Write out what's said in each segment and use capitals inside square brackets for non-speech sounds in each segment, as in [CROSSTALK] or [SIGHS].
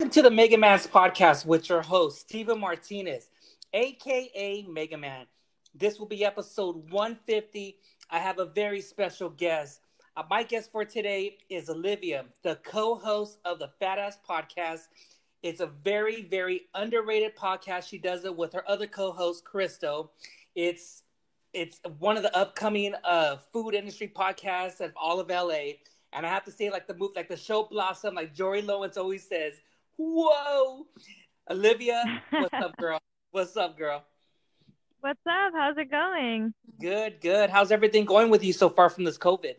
Welcome to the Mega Man's podcast with your host, Steven Martinez, aka Mega Man. This will be episode 150. I have a very special guest. Uh, my guest for today is Olivia, the co host of the Fat Ass podcast. It's a very, very underrated podcast. She does it with her other co host, Crystal. It's it's one of the upcoming uh, food industry podcasts of all of LA. And I have to say, like the move, like the show blossom, like Joey Lawrence always says, Whoa. Olivia, what's up, girl? [LAUGHS] What's up, girl? What's up? How's it going? Good, good. How's everything going with you so far from this COVID?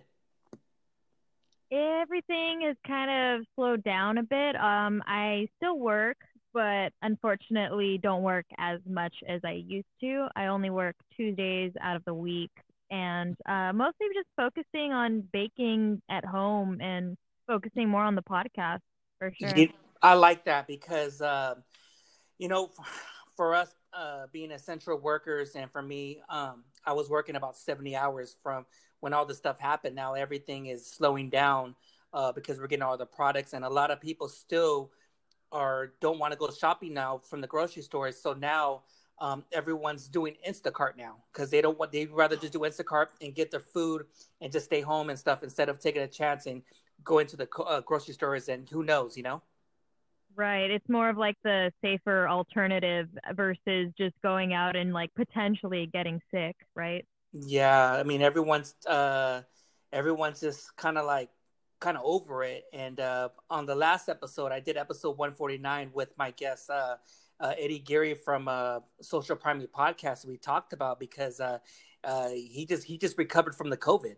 Everything is kind of slowed down a bit. Um, I still work, but unfortunately don't work as much as I used to. I only work two days out of the week and uh, mostly just focusing on baking at home and focusing more on the podcast for sure. I like that because, uh, you know, for us uh, being essential workers and for me, um, I was working about 70 hours from when all this stuff happened. Now everything is slowing down uh, because we're getting all the products, and a lot of people still are don't want to go shopping now from the grocery stores. So now um, everyone's doing Instacart now because they don't want they'd rather just do Instacart and get their food and just stay home and stuff instead of taking a chance and going to the uh, grocery stores and who knows, you know. Right. It's more of like the safer alternative versus just going out and like potentially getting sick, right? Yeah, I mean everyone's uh everyone's just kind of like kind of over it and uh on the last episode I did episode 149 with my guest uh, uh Eddie Geary from uh Social Primary podcast we talked about because uh uh he just he just recovered from the COVID.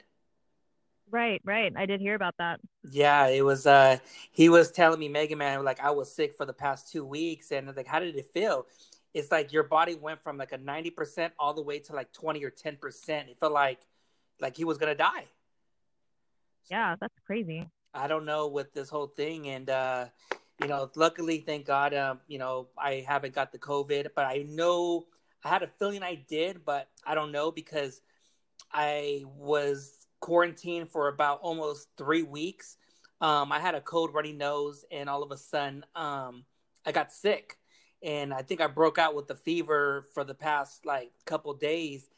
Right, right. I did hear about that. Yeah, it was uh he was telling me Mega Man like I was sick for the past 2 weeks and like how did it feel? It's like your body went from like a 90% all the way to like 20 or 10%. It felt like like he was going to die. Yeah, that's crazy. I don't know with this whole thing and uh you know, luckily thank God um you know, I haven't got the COVID, but I know I had a feeling I did, but I don't know because I was quarantined for about almost three weeks. Um, I had a cold, runny nose, and all of a sudden, um, I got sick, and I think I broke out with the fever for the past like couple days.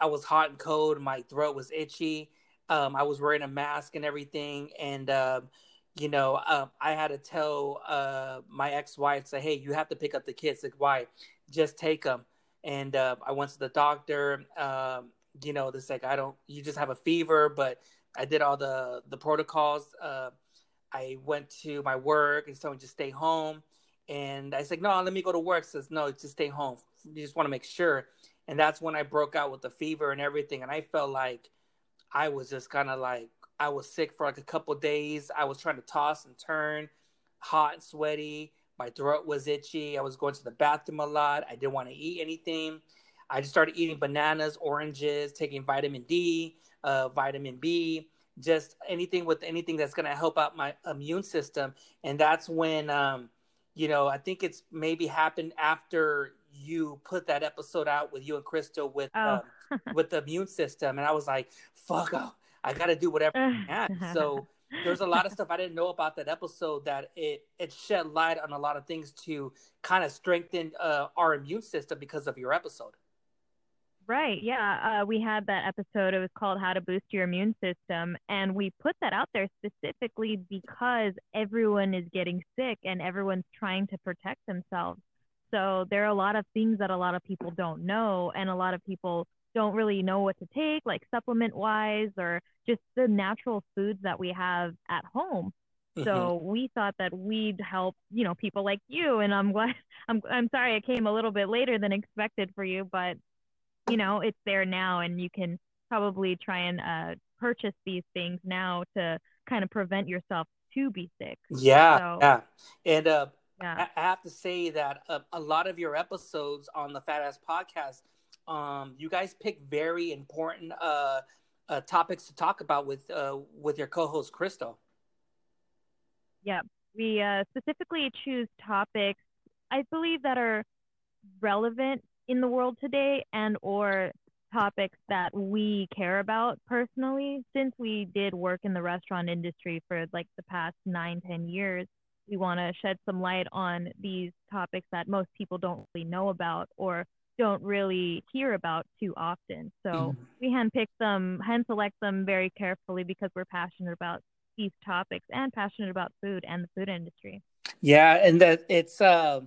I was hot and cold, my throat was itchy. Um, I was wearing a mask and everything, and uh, you know, uh, I had to tell uh, my ex-wife, say, "Hey, you have to pick up the kids." Like, why? Just take them. And uh, I went to the doctor. Um, you know, this like I don't you just have a fever, but I did all the the protocols. Uh, I went to my work and told me just stay home. And I said, no, let me go to work. Says, no, just stay home. You just want to make sure. And that's when I broke out with the fever and everything. And I felt like I was just kind of like, I was sick for like a couple days. I was trying to toss and turn, hot and sweaty. My throat was itchy. I was going to the bathroom a lot. I didn't want to eat anything. I just started eating bananas, oranges, taking vitamin D, uh, vitamin B, just anything with anything that's going to help out my immune system. And that's when, um, you know, I think it's maybe happened after you put that episode out with you and Crystal with oh. um, with the immune system, and I was like, "Fuck, oh, I got to do whatever I [LAUGHS] can." So there's a lot of stuff I didn't know about that episode that it it shed light on a lot of things to kind of strengthen uh, our immune system because of your episode. Right. Yeah. Uh, we had that episode. It was called How to Boost Your Immune System. And we put that out there specifically because everyone is getting sick and everyone's trying to protect themselves. So there are a lot of things that a lot of people don't know, and a lot of people don't really know what to take, like supplement wise, or just the natural foods that we have at home. Mm-hmm. So we thought that we'd help, you know, people like you. And I'm glad. [LAUGHS] I'm I'm sorry it came a little bit later than expected for you, but you know, it's there now and you can probably try and uh, purchase these things now to kind of prevent yourself to be sick. Yeah. So, yeah. And uh, yeah. I have to say that uh, a lot of your episodes on the Fat Ass podcast, um, you guys pick very important uh, uh, topics to talk about with uh, with your co-host Crystal. Yeah, we uh, specifically choose topics I believe that are relevant in the world today and or topics that we care about personally since we did work in the restaurant industry for like the past nine ten years we want to shed some light on these topics that most people don't really know about or don't really hear about too often. So mm-hmm. we handpick them, hand select them very carefully because we're passionate about these topics and passionate about food and the food industry. Yeah, and that it's uh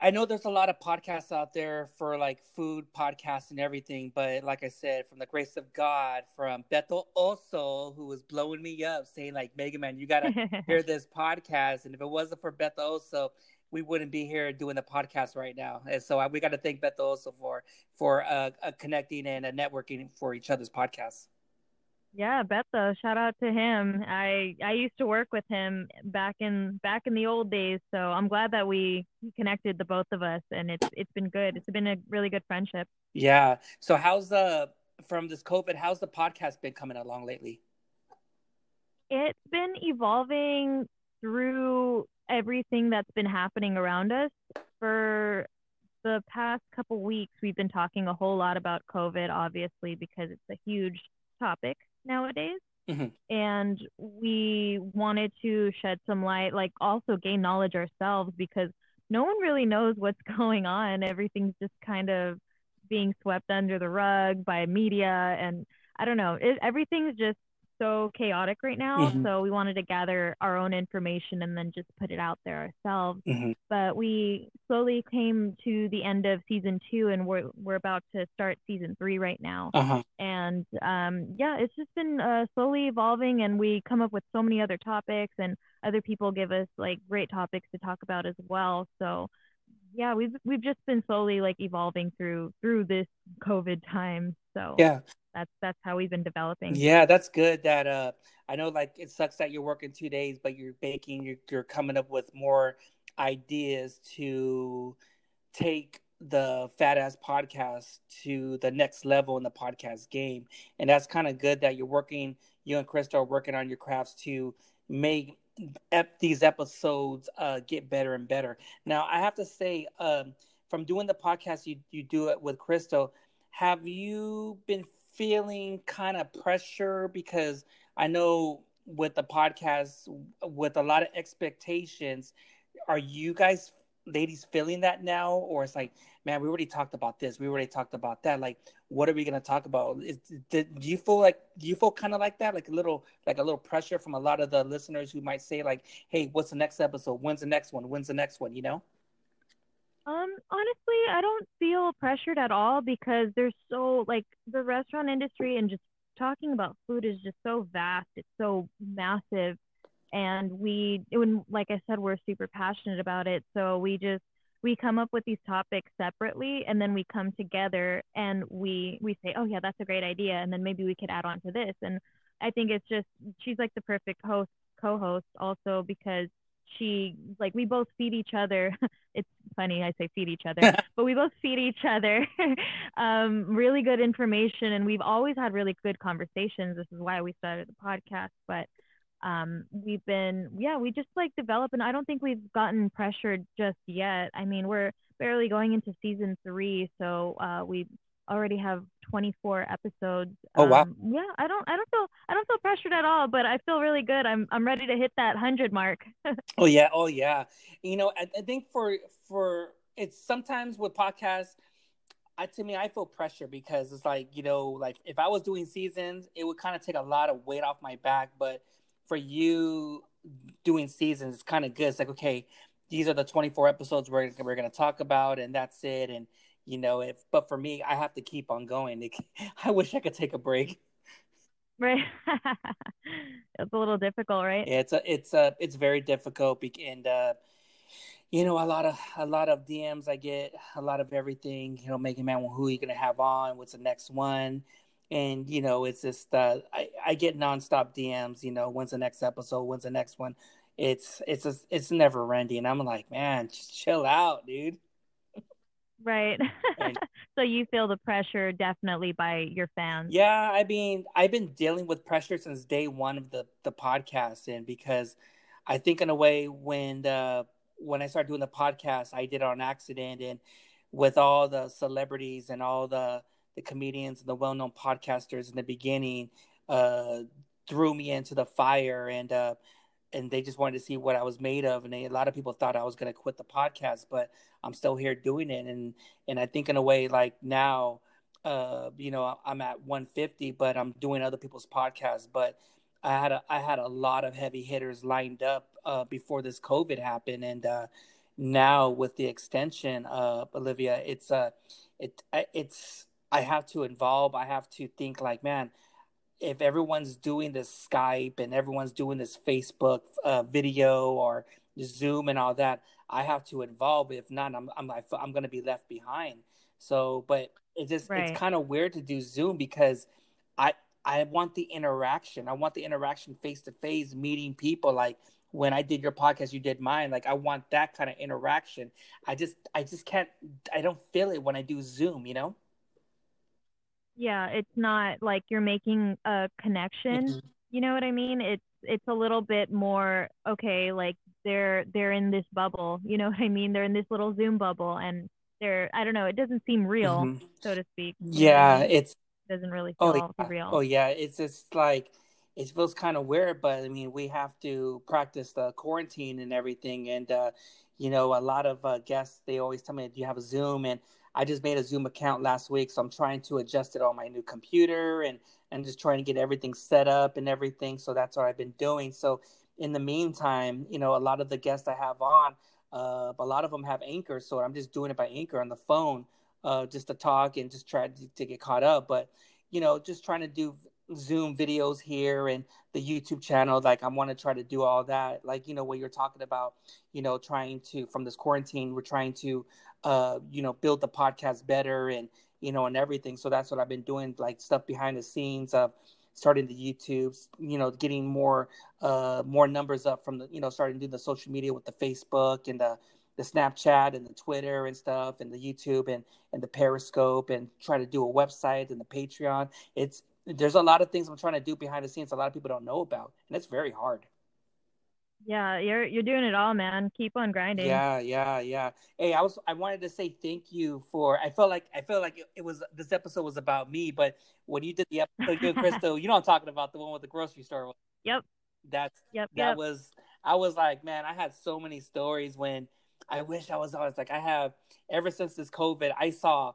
I know there's a lot of podcasts out there for like food podcasts and everything, but like I said, from the grace of God, from Bethel Oso, who was blowing me up, saying like, Mega Man, you gotta [LAUGHS] hear this podcast. And if it wasn't for Bethel Oso, we wouldn't be here doing the podcast right now. And so we got to thank Bethel Oso for for uh, uh, connecting and uh, networking for each other's podcasts. Yeah, Betha, shout out to him. I I used to work with him back in back in the old days, so I'm glad that we connected the both of us, and it's it's been good. It's been a really good friendship. Yeah. So how's the from this COVID? How's the podcast been coming along lately? It's been evolving through everything that's been happening around us. For the past couple weeks, we've been talking a whole lot about COVID, obviously, because it's a huge topic nowadays. Mm-hmm. And we wanted to shed some light, like also gain knowledge ourselves because no one really knows what's [LAUGHS] going on. Everything's just kind of being swept under the rug by media. And I don't know, it, everything's just so chaotic right now. Mm-hmm. So we wanted to gather our own information and then just put it out there ourselves. Mm-hmm. But we slowly came to the end of season two and we're, we're about to start season three right now. Uh-huh. And um, yeah, it's just been uh, slowly evolving and we come up with so many other topics and other people give us like great topics to talk about as well. So yeah, we've we've just been slowly like evolving through through this COVID time. So yeah, that's that's how we've been developing. Yeah, that's good. That uh, I know like it sucks that you're working two days, but you're baking. You're, you're coming up with more ideas to take the fat ass podcast to the next level in the podcast game and that's kind of good that you're working you and Crystal are working on your crafts to make ep- these episodes uh, get better and better now i have to say um, from doing the podcast you, you do it with crystal have you been feeling kind of pressure because I know with the podcast with a lot of expectations, are you guys ladies feeling that now? Or it's like man we already talked about this. We already talked about that. Like what are we going to talk about? Is, do you feel like do you feel kind of like that? Like a little like a little pressure from a lot of the listeners who might say like hey what's the next episode? When's the next one? When's the next one? You know um, honestly, I don't feel pressured at all because there's so like the restaurant industry and just talking about food is just so vast. It's so massive, and we, when like I said, we're super passionate about it. So we just we come up with these topics separately, and then we come together and we we say, oh yeah, that's a great idea, and then maybe we could add on to this. And I think it's just she's like the perfect host co-host also because she like we both feed each other. [LAUGHS] It's funny i say feed each other [LAUGHS] but we both feed each other [LAUGHS] um, really good information and we've always had really good conversations. This is why we started the podcast but um, we've been yeah we just like develop and i don't think we've gotten pressured just yet. I mean we're barely going into season three so uh, we already have 24 episodes. Oh wow! Um, yeah, I don't, I don't feel, I don't feel pressured at all. But I feel really good. I'm, I'm ready to hit that hundred mark. [LAUGHS] oh yeah, oh yeah. You know, I, I think for for it's sometimes with podcasts. I, to me, I feel pressure because it's like you know, like if I was doing seasons, it would kind of take a lot of weight off my back. But for you doing seasons, it's kind of good. It's like okay, these are the 24 episodes we're we're gonna talk about, and that's it. And you know if but for me i have to keep on going. [LAUGHS] I wish i could take a break. Right. [LAUGHS] It's a little difficult right? Yeah, it's a it's a it's very difficult and uh you know a lot of a lot of dms i get a lot of everything you know Mega Man who are you gonna have on? What's the next one? And you know it's just uh i i get nonstop dms you know when's the next episode? When's the next one? It's it's a, it's never ending. I'm like man just chill out dude Right. [LAUGHS] so you feel the pressure definitely by your fans. Yeah, I mean, I've been dealing with pressure since day one of the the podcast, and because I think in a way when the when I started doing the podcast, I did it on accident, and with all the celebrities and all the the comedians and the well known podcasters in the beginning, uh, threw me into the fire, and uh, and they just wanted to see what I was made of. And they, a lot of people thought I was going to quit the podcast, but I'm still here doing it. And and I think in a way, like now, uh, you know, I'm at 150, but I'm doing other people's podcasts. But I had a I had a lot of heavy hitters lined up uh, before this COVID happened, and uh, now with the extension, uh, Olivia, it's uh, it it's I have to involve. I have to think like, man, if everyone's doing this Skype and everyone's doing this Facebook uh, video or Zoom and all that, I have to involve. If not, I'm I'm I'm going to be left behind. So, but it just right. it's kind of weird to do Zoom because I I want the interaction. I want the interaction face to face, meeting people. Like when I did your podcast, you did mine. Like I want that kind of interaction. I just I just can't. I don't feel it when I do Zoom. You know. Yeah, it's not like you're making a connection. Mm-hmm. You know what I mean? It's it's a little bit more okay. Like they're they're in this bubble. You know what I mean? They're in this little Zoom bubble, and they're I don't know. It doesn't seem real, mm-hmm. so to speak. Yeah, it's doesn't really feel oh, real. Oh yeah, it's just like it feels kind of weird, but I mean, we have to practice the quarantine and everything. And, uh, you know, a lot of uh, guests, they always tell me, do you have a Zoom? And I just made a Zoom account last week. So I'm trying to adjust it on my new computer and, and just trying to get everything set up and everything. So that's what I've been doing. So in the meantime, you know, a lot of the guests I have on, uh, a lot of them have Anchor. So I'm just doing it by Anchor on the phone, uh, just to talk and just try to, to get caught up. But, you know, just trying to do Zoom videos here and the YouTube channel. Like I want to try to do all that. Like you know what you're talking about. You know, trying to from this quarantine, we're trying to, uh, you know, build the podcast better and you know and everything. So that's what I've been doing, like stuff behind the scenes of starting the YouTube. You know, getting more, uh, more numbers up from the you know starting to do the social media with the Facebook and the the Snapchat and the Twitter and stuff and the YouTube and and the Periscope and try to do a website and the Patreon. It's there's a lot of things I'm trying to do behind the scenes a lot of people don't know about, and it's very hard. Yeah, you're you're doing it all, man. Keep on grinding. Yeah, yeah, yeah. Hey, I was I wanted to say thank you for. I felt like I felt like it, was this episode was about me, but when you did the episode, you [LAUGHS] Crystal, you know I'm talking about the one with the grocery store. Yep. That's yep. That yep. was. I was like, man, I had so many stories when I wish I was always like I have ever since this COVID. I saw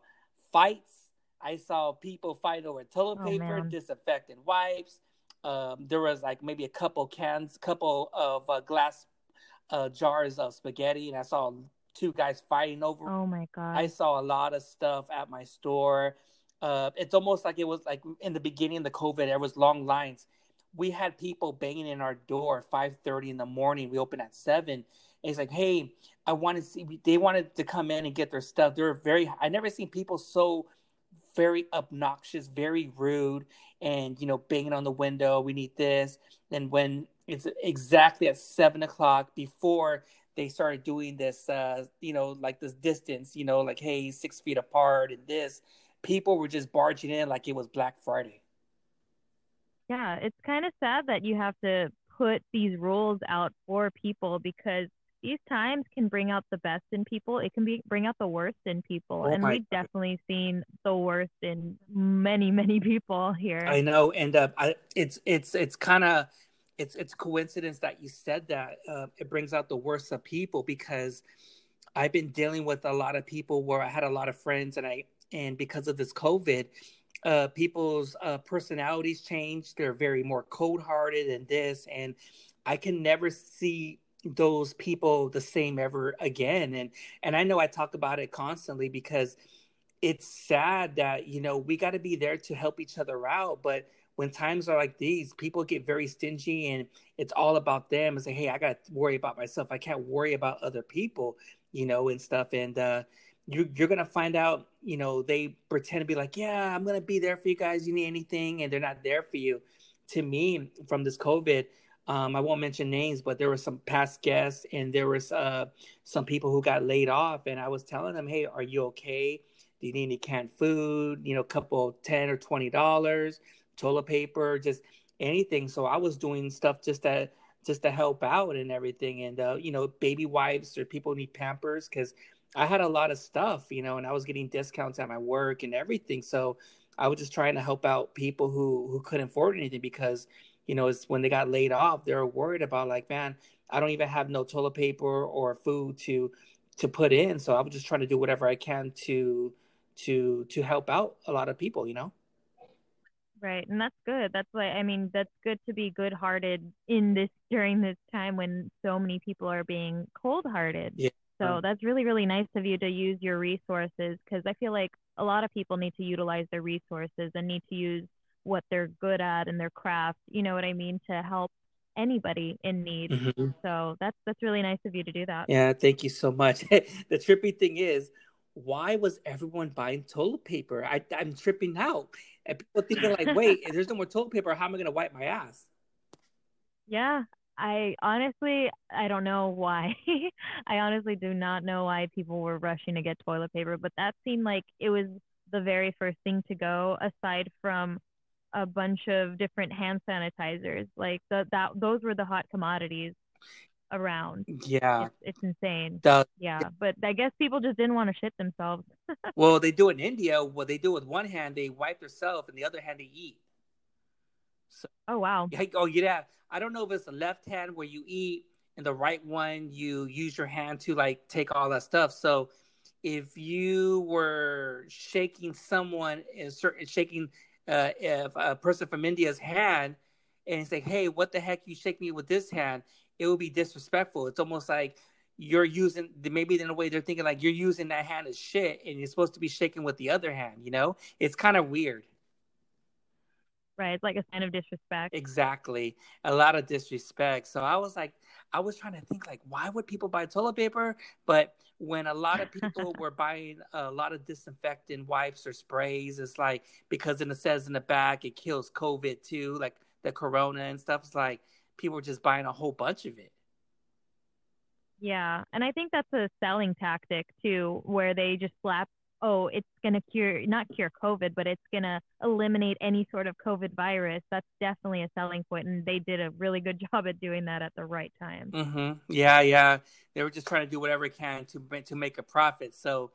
fights I saw people fight over toilet oh, paper, man. disinfectant wipes. Um, there was like maybe a couple cans, couple of uh, glass uh, jars of spaghetti, and I saw two guys fighting over. Oh my god! I saw a lot of stuff at my store. Uh, it's almost like it was like in the beginning of the COVID. There was long lines. We had people banging in our door five thirty in the morning. We opened at seven. it's like, hey, I want to see. They wanted to come in and get their stuff. They were very. I never seen people so very obnoxious, very rude, and you know, banging on the window. We need this. And when it's exactly at seven o'clock before they started doing this, uh, you know, like this distance, you know, like hey, six feet apart, and this, people were just barging in like it was Black Friday. Yeah, it's kind of sad that you have to put these rules out for people because these times can bring out the best in people. It can be bring out the worst in people, oh and we've God. definitely seen the worst in many, many [LAUGHS] people here. I know, and uh, I, it's it's it's kind of it's it's coincidence that you said that. Uh, it brings out the worst of people because I've been dealing with a lot of people where I had a lot of friends, and I and because of this COVID, uh, people's uh, personalities change. They're very more cold hearted and this, and I can never see those people the same ever again and and i know i talk about it constantly because it's sad that you know we got to be there to help each other out but when times are like these people get very stingy and it's all about them and say hey i got to worry about myself. I can't worry about other people you know and stuff and uh you, you're gonna find out you know they pretend to be like yeah i'm gonna be there for you guys. You need anything and they're not there for you. To me from this covid um, I won't mention names, but there were some past guests and there was uh, some people who got laid off. And I was telling them, hey, are you okay? Do you need any canned food? You know, a couple 10 or $20, toilet paper, just anything. So I was doing stuff just to, just to help out and everything. And, uh, you know, baby wipes or people need Pampers because I had a lot of stuff, you know, and I was getting discounts at my work and everything. So I was just trying to help out people who, who couldn't afford anything because – you know, is when they got laid off, they were worried about like, man, I don't even have no toilet paper or food to to put in. So I was just trying to do whatever I can to to to help out a lot of people, you know. Right, and that's good. That's why I mean that's good to be good-hearted in this during this time when so many people are being cold-hearted. Yeah. So that's really really nice of you to use your resources because I feel like a lot of people need to utilize their resources and need to use what they're good at and their craft. You know what I mean to help anybody in need. Mm-hmm. So that's that's really nice of you to do that. Yeah, thank you so much. [LAUGHS] the trippy thing is, why was everyone buying toilet paper? I, I'm tripping out. And people thinking like, wait, if [LAUGHS] there's no more toilet paper, how am I gonna wipe my ass? Yeah, I honestly I don't know why. [LAUGHS] I honestly do not know why people were rushing to get toilet paper, but that seemed like it was the very first thing to go aside from a bunch of different hand sanitizers. Like the, that those were the hot commodities around. Yeah. It's, it's insane. The, yeah, but I guess people just didn't want to shit themselves. [LAUGHS] well, they do in India. What they do with one hand, they wipe themselves, and the other hand, they eat. So, oh wow. Oh yeah. I don't know if it's the left hand where you eat, and the right one you use your hand to like take all that stuff. So if you were shaking someone in certain shaking uh, if a person from India's hand and say, "Hey, what the heck you shake me with this hand?" It would be disrespectful. It's almost like you're using maybe in a way they're thinking like you're using that hand as shit, and you're supposed to be shaking with the other hand. You know, it's kind of weird. Right, it's like a sign of disrespect. Exactly, a lot of disrespect. So I was like, I was trying to think like, why would people buy toilet paper? But when a lot of people were buying a lot of disinfectant wipes or sprays, it's like because it says in the back it kills COVID too, like the corona and stuff. It's like people were just buying a whole bunch of it. Yeah, and I think that's a selling tactic too, where they just slap oh, it's going to cure, not cure COVID, but it's going to eliminate any sort of COVID virus, that's definitely a selling point. And they did a really good [LAUGHS] job at doing that at the right time. Mm-hmm. Yeah, yeah. They were just trying to do whatever it can to, to make a profit. So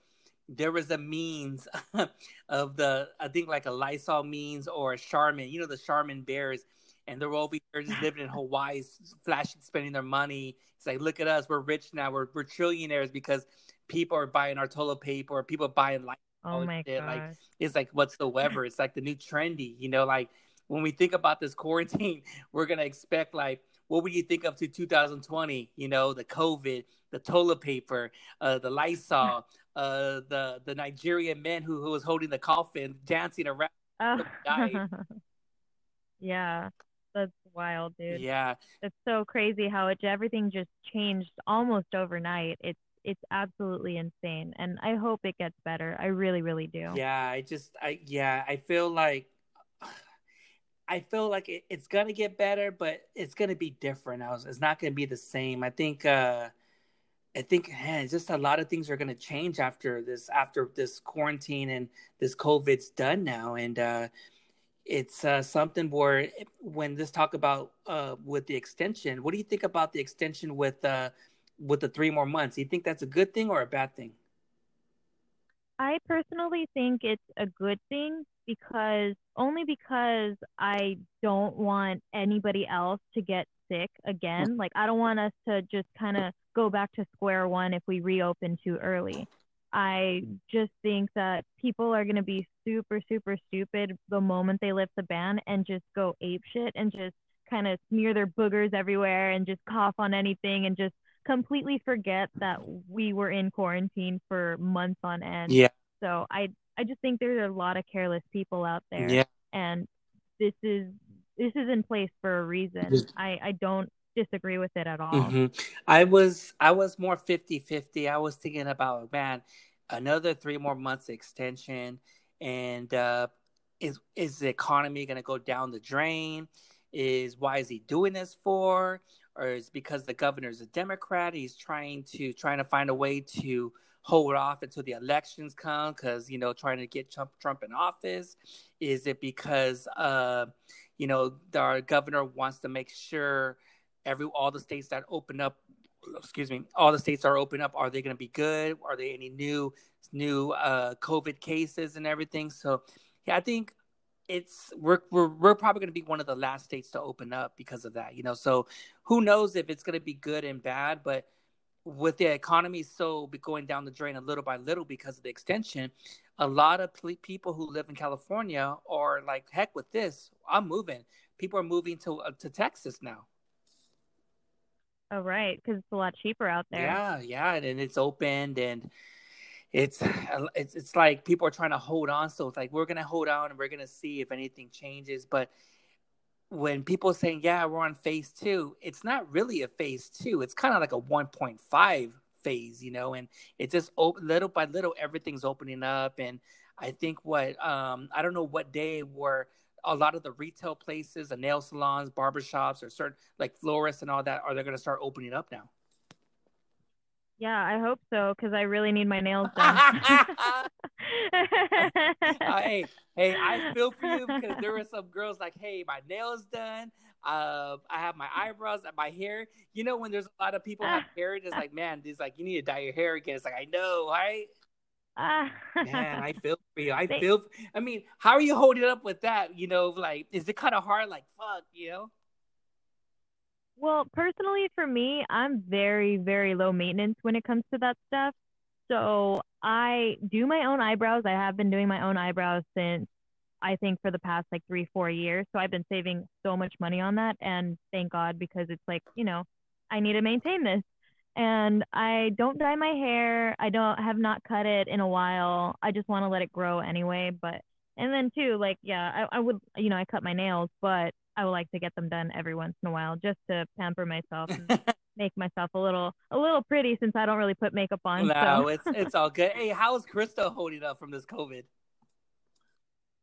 there was a means [LAUGHS] of the, I think like a Lysol means or a Charmin, you know, the Charmin bears. And they're over here just living in Hawaii, flashing, spending their money. It's like, look at us, we're rich now, we're, we're trillionaires because people are buying our toilet paper or people buying like oh my god like it's like whatsoever. It's like the new trendy you know like when we think about this quarantine [LAUGHS] we're gonna expect like what would you think of to 2020 you know the covid the toilet paper uh, the lysol [LAUGHS] uh, the the nigerian man who, who was holding the coffin dancing around [LAUGHS] uh, yeah. That's wild dude. Yeah. It's so crazy how it everything just changed almost overnight. It's it's absolutely insane and i hope it gets better. I really really do. Yeah i just i yeah i feel like [SIGHS] i feel like it, it's gonna get better but it's gonna be different. Was, it's not gonna be the same. I think uh i think man, just a lot of things are gonna change after this after this quarantine and this covid's done now and uh it's uh, something where when this talk about uh, with the extension, what do you think about the extension with uh, with the three more months. Do you think that's a good thing or a bad thing? I personally think it's a good thing because only because I don't want anybody else to get sick again. Like I don't want us to just kind of go back to square one if we reopen too early. I just think that people are going to be super super stupid the moment they lift the ban and just go ape shit and just kind of smear their boogers everywhere and just cough on anything and just completely forget that we were in quarantine for months on end. Yeah. So I I just think there's a lot of careless people out there. Yeah. And this is this is in place for a reason. I I don't disagree with it at all. Mm-hmm. I was I was more 50-50. I was thinking about man, another 3 more months extension and uh is is the economy going to go down the drain? Is why is he doing this for? Or is because the governor's a Democrat? He's trying to trying to find a way to hold off until the elections come because you know trying to get Trump Trump in office. Is it because uh, you know our governor wants to make sure every all the states that open up excuse me all the states are open up are they going to be good are there any new new uh covid cases and everything so yeah i think it's we're we're we're probably going to be one of the last states to open up because of that. You know, so who knows if it's going to be good and bad, but with the economy so going down the drain a little by little because of the extension, a lot of people who live in California are like, heck with this, I'm moving. People are moving to uh, to Texas now. Oh right, because it's a lot cheaper out there. Yeah, yeah, and it's opened and it's it's it's like people are trying to hold on. So it's like we're gonna hold on and we're gonna see if anything changes. But when people saying, "Yeah, we're on phase two, it's not really a phase two. It's kind of like a one point five phase, you know. And it's just op- little by little, everything's opening up. And I think what um I don't know what day where a lot of the retail places, the nail salons, barbershops, or certain like florists and all that, are they going to start opening up now? Yeah, I hope so because I really need my nails done. uh, [LAUGHS] [LAUGHS] hey, hey, I feel for you because there were some girls like, "Hey, my nails done. Uh, I have my eyebrows, and my hair. You know, when there's a lot of people have [LAUGHS] hair, it's like, man, it's like you need to dye your hair again. It's like I know, right? man, I feel for you. I feel. I mean, how are you holding up with that? You know, like, is it kind of hard? Like, fuck, you know. Well, personally, for me, I'm very, very low maintenance when it comes to that stuff. So I do my own eyebrows. I have been doing my own eyebrows since I think for the past like three, four years. So I've been saving so much money on that. And thank God because it's like, you know, I need to maintain this. And I don't dye my hair. I don't have not cut it in a while. I just want to let it grow anyway. But, and then too, like, yeah, I, I would, you know, I cut my nails, but I would like to get them done every once in a while just to pamper myself and [LAUGHS] make myself a little a little pretty since I don't really put makeup on. No, so. it's [LAUGHS] it's all good. Hey, how is Crystal holding up from this COVID?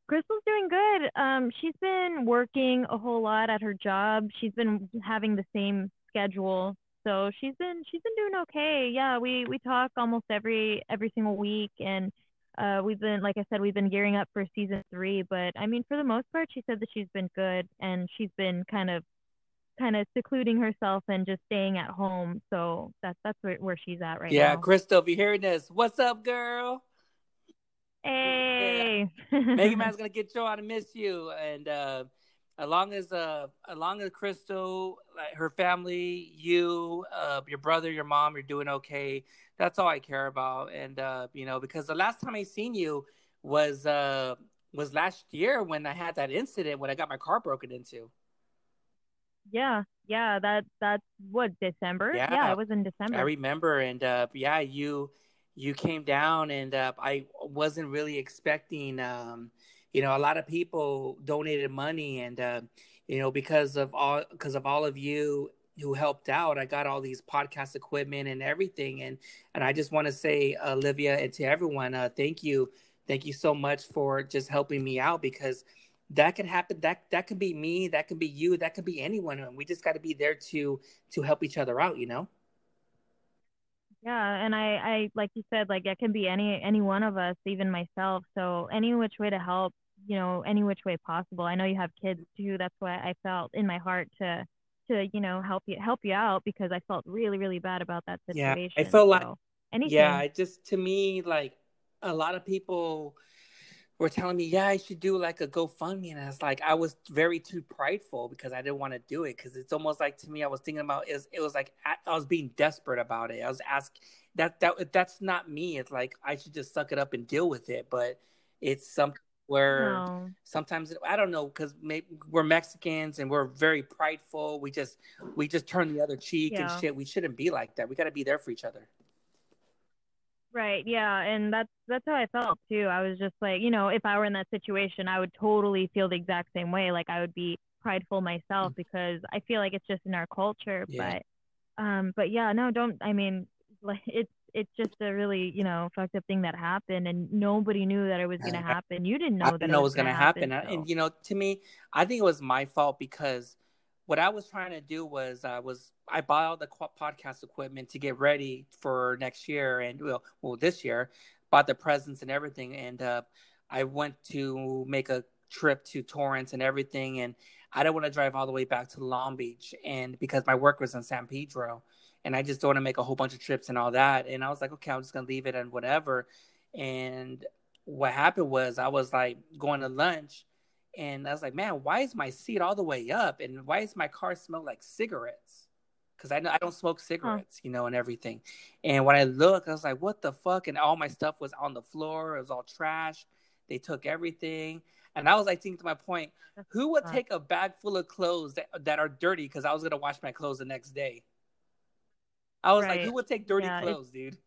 Crystal's doing good. Um, she's been working a whole lot at her job. She's been having the same schedule, so she's been she's been doing okay. Yeah, we we talk almost every every single week, and uh, we've been, like I said, we've been gearing up for season three. But I mean, for the most part, she said that she's been good and she's been kind of, kind of secluding herself and just staying at home. So that's that's where, where she's at right yeah, now. Yeah, Crystal, if you're hearing this, what's up, girl? Hey, [LAUGHS] yeah. Mega [LAUGHS] Man's gonna get you out and miss you, and uh, as long as uh, as long as Crystal, like her family, you, uh, your brother, your mom, you're doing okay that's all I care about. And uh, you know, because the last time I seen you was uh was last year when I had that incident when I got my car broken into. Yeah, yeah, that that's what December. Yeah, yeah it was in December. I remember, and uh, yeah, you you came down, and uh, I wasn't really expecting. Um, you know, a lot of people donated money, and uh, you know, because of all because of all of you who helped out. I got all these podcast equipment and everything, and and I just want to say, Olivia, and to everyone, uh, thank you, thank you so much for just helping me out because that can happen. That that could be me, that could be you, that could be anyone, and we just got to be there to to help each other out, you know. Yeah, and I, I like you said, like it can be any any one of us, even myself. So any which way to help, you know, any which way possible. I know you have kids too. That's why I felt in my heart to to you know help you help you out because I felt really really bad about that situation. Yeah, I felt like anything. Yeah, it just to me like a lot of people were telling me, yeah, I should do like a GoFundMe, and I was like, I was very too prideful because I didn't want to do it because it's almost like to me, I was thinking about it was, it was like I was being desperate about it. I was asking that that that's not me. It's like I should just suck it up and deal with it, but it's something where no. sometimes I don't know because we're Mexicans and we're very prideful. We just we just turn the other cheek yeah. and shit. We shouldn't be like that. We got to be there for each other. Right. Yeah, and that's that's how I felt too. I was just like, you know, if I were in that situation, I would totally feel the exact same way. Like I would be prideful myself mm. because I feel like it's just in our culture. Yeah. But um, but yeah, no, don't. I mean, [LAUGHS] like it's it's just a really you know fucked up thing that happened and nobody knew that it was going [LAUGHS] to happen you didn't know I that didn't know it was, going to happen, happen so. and you know to me i think it was my fault because what i was trying to do was i was i bought all the podcast equipment to get ready for next year and well, well this year bought the presents and everything and uh, i went to make a trip to torrance and everything and i didn't want to drive all the way back to long beach and because my work was in san pedro and I just don't want to make a whole bunch of trips and all that. And I was like, okay, I'm just gonna leave it and whatever. And what happened was I was like going to lunch, and I was like, man, why is my seat all the way up, and why is my car smell like cigarettes? Because I know I don't smoke cigarettes, you know, and everything. And when I look, I was like, what the fuck? And all my stuff was on the floor. It was all trash. They took everything. And I was like thinking to my point, who would take a bag full of clothes that, that are dirty because I was gonna wash my clothes the next day? I was right. like, who would take dirty yeah, clothes, dude?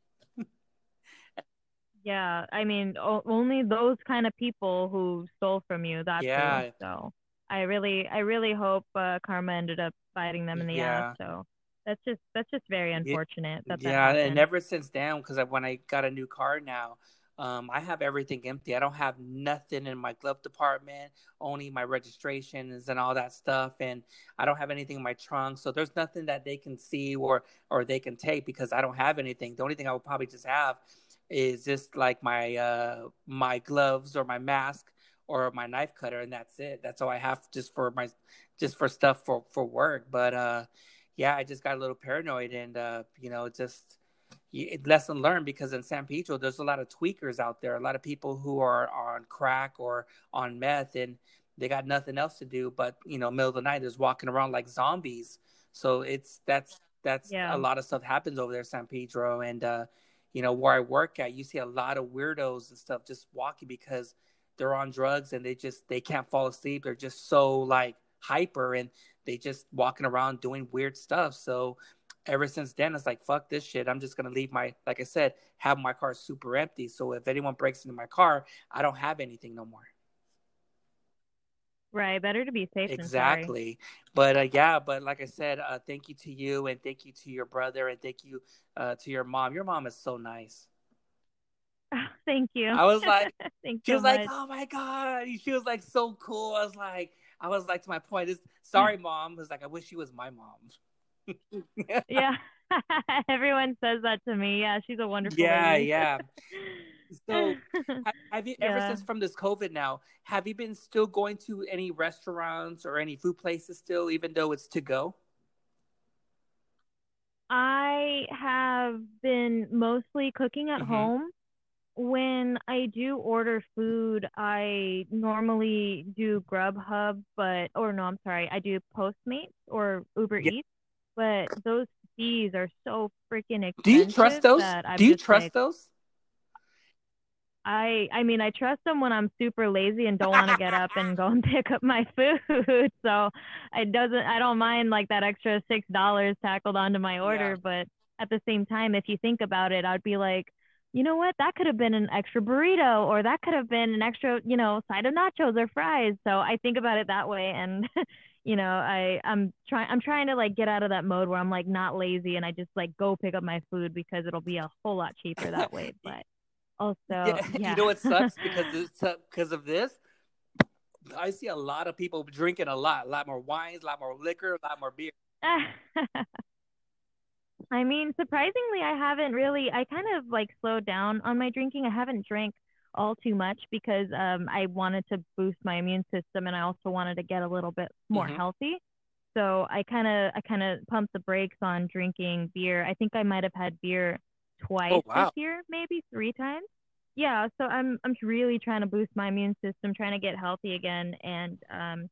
yeah, I mean, o- only those kind of people who stole from you. That's yeah. so I really, I really hope uh, karma ended up biting them in the yeah. ass. So that's just that's just very unfortunate. That yeah, and ever since then, because when I got a new car now, um, I have everything empty. I don't have nothing in my glove department, only my registrations and all that stuff. And I don't have anything in my trunk. So there's nothing that they can see or, or they can take because I don't have anything. The only thing I would probably just have is just like my, uh, my gloves or my mask or my knife cutter. And that's it. That's all I have just for my, just for stuff for, for work. But, uh, yeah, I just got a little paranoid and, uh, you know, just, lesson learned because in San Pedro, there's a lot of tweakers out there, a lot of people who are on crack or on meth, and they got nothing else to do but you know, middle of the night, is walking around like zombies. So it's that's that's yeah. a lot of stuff happens over there, San Pedro, and uh, you know where I work at, you see a lot of weirdos and stuff just walking because they're on drugs and they just they can't fall asleep. They're just so like hyper and they just walking around doing weird stuff. So ever since then, it's like, fuck this shit. I'm just going to leave my, like I said, have my car super empty. So if anyone breaks into my car, I don't have anything no more. Right. Better to be safe. Exactly. But uh, yeah, but like I said, uh, thank you to you and thank you to your brother and thank you uh, to your mom. Your mom is so nice. [LAUGHS] thank you. I was like, [LAUGHS] she so was much. like, oh my God. She was like so cool. I was like, I was like to my point is sorry, mom. I was like, I wish she was my mom yeah. [LAUGHS] Everyone says that to me. Yeah, she's a wonderful. Yeah, lady. yeah. [LAUGHS] So, have you ever yeah. since from this COVID now? Have you been still going to any restaurants or any food places still, even though it's to go? I have been mostly cooking at mm-hmm. home. When I do order food, I normally do Grubhub, but or no, I'm sorry, I do Postmates or Uber yeah. Eats but those fees are so freaking expensive. Do you trust those? Do you trust like, those? I I mean I trust them when I'm super lazy and don't want to get up and go and [LAUGHS] pick up my food. [LAUGHS] So it doesn't I don't mind like that extra six dollars tackled onto my order, yeah. but at the same time, if you think about it, I'd be like, you know what, that could have been an extra burrito or that could have been an extra, you know, side of nachos or fries. So I think about it that way and [LAUGHS] you know, I I'm trying I'm trying to like get out of that mode where I'm like not lazy and I just like go pick up my food because it'll be a whole lot cheaper that way. [LAUGHS] But also, yeah, [LAUGHS] yeah. you know what sucks [LAUGHS] because it's, because of this. I see a lot of people drinking a lot, a lot more wines, a lot more liquor, a lot more beer. I mean, surprisingly, I haven't really. I kind of like slowed down on my drinking. I haven't drank all too much because um, I wanted to boost my immune system and I also wanted to get a little bit more mm-hmm. healthy. So I kind of I kind of pumped the brakes on drinking beer. I think I might have had beer twice oh, wow. this year, maybe three times. Yeah, so I'm I'm really trying to boost my immune system, trying to get healthy again, and um,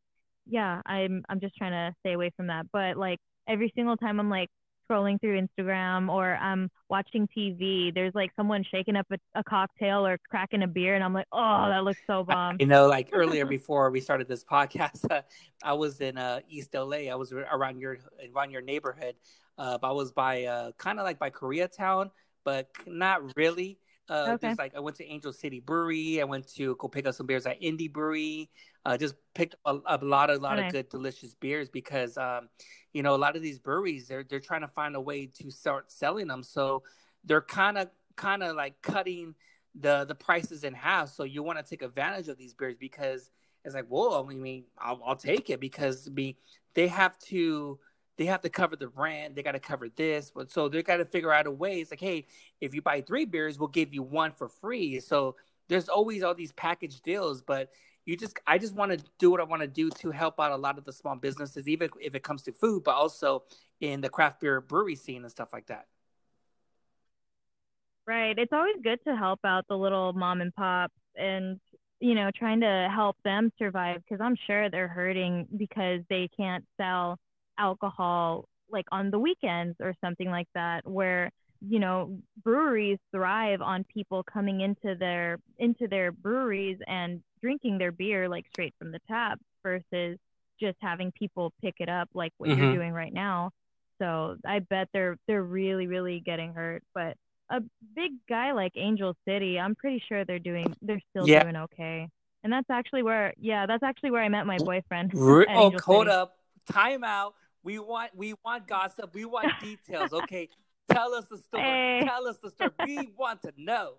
yeah, I'm I'm just trying to stay away from that. But like every single time I'm like, scrolling through Instagram or I'm watching TV, there's like someone shaking up a, a, cocktail or cracking a beer, and I'm like, oh, that looks so bomb. You know, like [LAUGHS] earlier before we started this podcast, uh, [LAUGHS] I was in uh, East LA. I was around your around your neighborhood. Uh, I was by uh, kind of like by Koreatown, but not really. Uh, okay. Just like I went to Angel City Brewery. I went to go pick up some beers at Indie Brewery. Uh, just picked a, a lot, a lot of good, delicious beers because, um, you know, a lot of these breweries they're they're trying to find a way to start selling them. So they're kind of kind of like cutting the the prices in half. So you want to take advantage of these beers because it's like, whoa, I mean, I'll, I'll take it because be they have to they have to cover the rent, they got to cover this, but so they got to figure out a way. It's like, hey, if you buy three beers, we'll give you one for free. So there's always all these package deals, but you just I just want to do what I want to do to help out a lot of the small businesses, even if it comes to food, but also in the craft beer brewery scene and stuff like that. Right. It's always good to help out the little mom and pops and you know, trying to help them survive because I'm sure they're hurting because they can't sell alcohol like on the weekends or something like that where you know breweries thrive on people coming into their into their breweries and drinking their beer like straight from the tap versus just having people pick it up like what mm-hmm. you're doing right now. So i bet they're they're really really getting hurt. But a big guy like angel city i'm pretty sure they're doing they're still yeah. doing okay. And that's actually where yeah that's actually where i met my boyfriend oh hold up. Time out we want we want gossip we want [LAUGHS] details okay Tell us the story. Hey. Tell us the story. We [LAUGHS] want to know.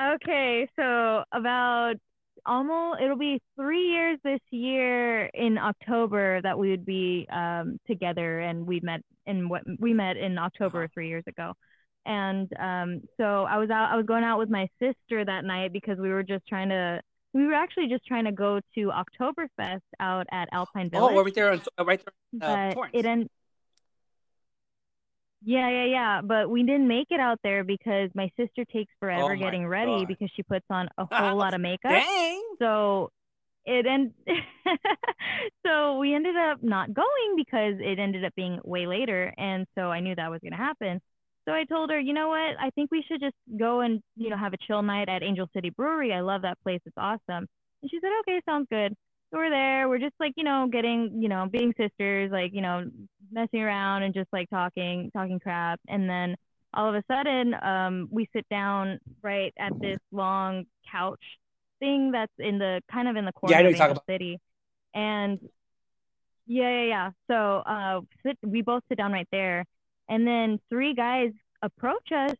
Okay, so about almost it'll be three years this year in October that we would be um, together, and we met in what we met in October uh-huh. three years ago. And um, so I was out. I was going out with my sister that night because we were just trying to. We were actually just trying to go to Oktoberfest out at Alpine Village. Oh, right there, on, right there. Uh, but it ended. Yeah, yeah, yeah. But we didn't make it out there because my sister takes forever oh getting ready God. because she puts on a [LAUGHS] whole lot of makeup. Dang. So it and [LAUGHS] so we ended up not going because it ended up being way later and so I knew that was going to happen. So I told her, you know what? I think we should just go and, you know, have a chill night at Angel City Brewery. I love that place. It's awesome. And she said, okay, sounds good So we're there. We're just like, you know, getting, you know, being sisters, like, you know, messing around and just like talking, talking crap. And then all of a sudden, um, we sit down right at this long couch thing that's in the kind of in the corner yeah, of the city. And yeah, yeah, yeah. So uh, sit, we both sit down right there. And then three guys approach us.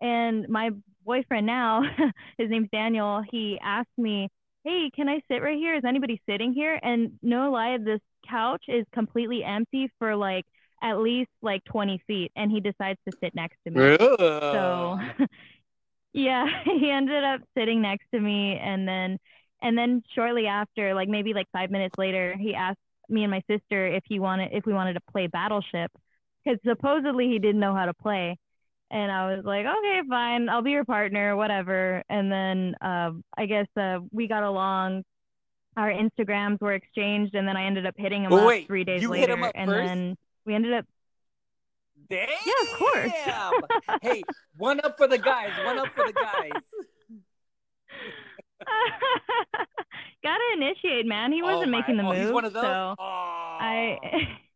And my boyfriend now, [LAUGHS] his name's Daniel, he asked me, hey, can I sit right here? Is anybody sitting here? And no lie, this couch is completely empty for like at least like 20 feet. And he decides to sit next to me. So [LAUGHS] yeah, he ended up sitting next to me. And then, and then shortly after, like maybe like five minutes later, he asked me and my sister if he wanted, if we wanted to play Battleship because supposedly he didn't know how to play. And I was like, okay, fine, I'll be your partner, whatever. And then uh, I guess uh, we got along. Our Instagrams were exchanged, and then I ended up hitting him up wait, three days later. and first? then we ended up. Damn! Yeah, of course. hey, one up for the guys. One up for the guys. [LAUGHS] Gotta initiate, man. He wasn't oh making the oh, move. So oh. I. [LAUGHS]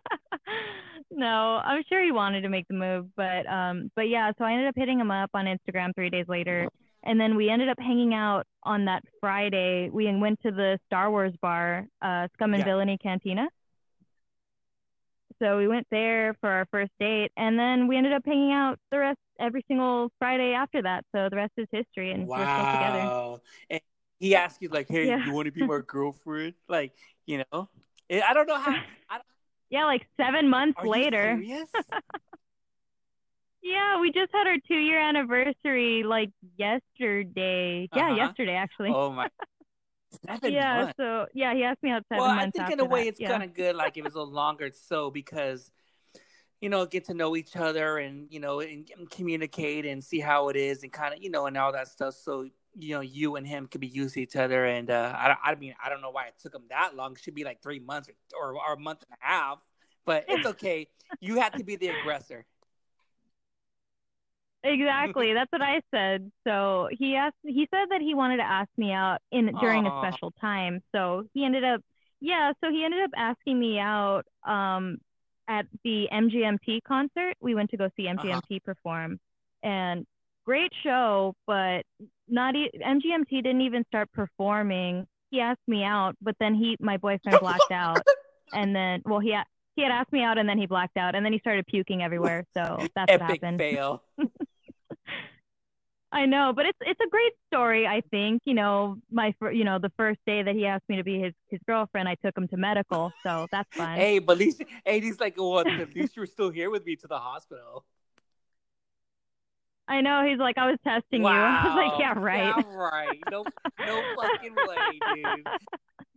[LAUGHS] no, I'm sure he wanted to make the move, but um, but yeah. So I ended up hitting him up on Instagram three days later, and then we ended up hanging out on that Friday. We went to the Star Wars bar, uh, Scum and yeah. Villainy Cantina. So we went there for our first date, and then we ended up hanging out the rest every single Friday after that. So the rest is history, and wow. we're still together. And he asked you like, "Hey, yeah. you want to be my [LAUGHS] girlfriend?" Like, you know, I don't know how. I don't, yeah, like seven months Are later. [LAUGHS] yeah, we just had our two year anniversary like yesterday. Uh-huh. Yeah, yesterday actually. Oh my. Seven yeah, months. so yeah, he asked me out seven well, months. Well, I think in a way that. it's yeah. kind of good, like it was a little [LAUGHS] longer, so because you know get to know each other and you know and, and communicate and see how it is and kind of you know and all that stuff. So you know you and him could be used to each other and uh, I, I mean i don't know why it took him that long. It should be like three months or, or, or a month and a half but it's [LAUGHS] okay. You had to be the aggressor. Exactly. That's what i said. So he asked he said that he wanted to ask me out in during Aww. a special time. So he ended up yeah so he ended up asking me out um at the mgmt concert. We went to go see mgmt uh-huh. perform and great show, but not e- MGMT didn't even start performing. He asked me out, but then he, my boyfriend, blacked [LAUGHS] out, and then well, he had, he had asked me out, and then he blacked out, and then he started puking everywhere. So [LAUGHS] that's Epic what happened. Fail. [LAUGHS] I know, but it's it's a great story. I think you know my you know the first day that he asked me to be his his girlfriend, I took him to medical, so that's fine. Hey, but at least hey, he's like, well, at least you're still here with me to the hospital. I know. He's like, I was testing wow. you. [LAUGHS] I was like, yeah, right. Yeah, right. No, no [LAUGHS] fucking way, dude.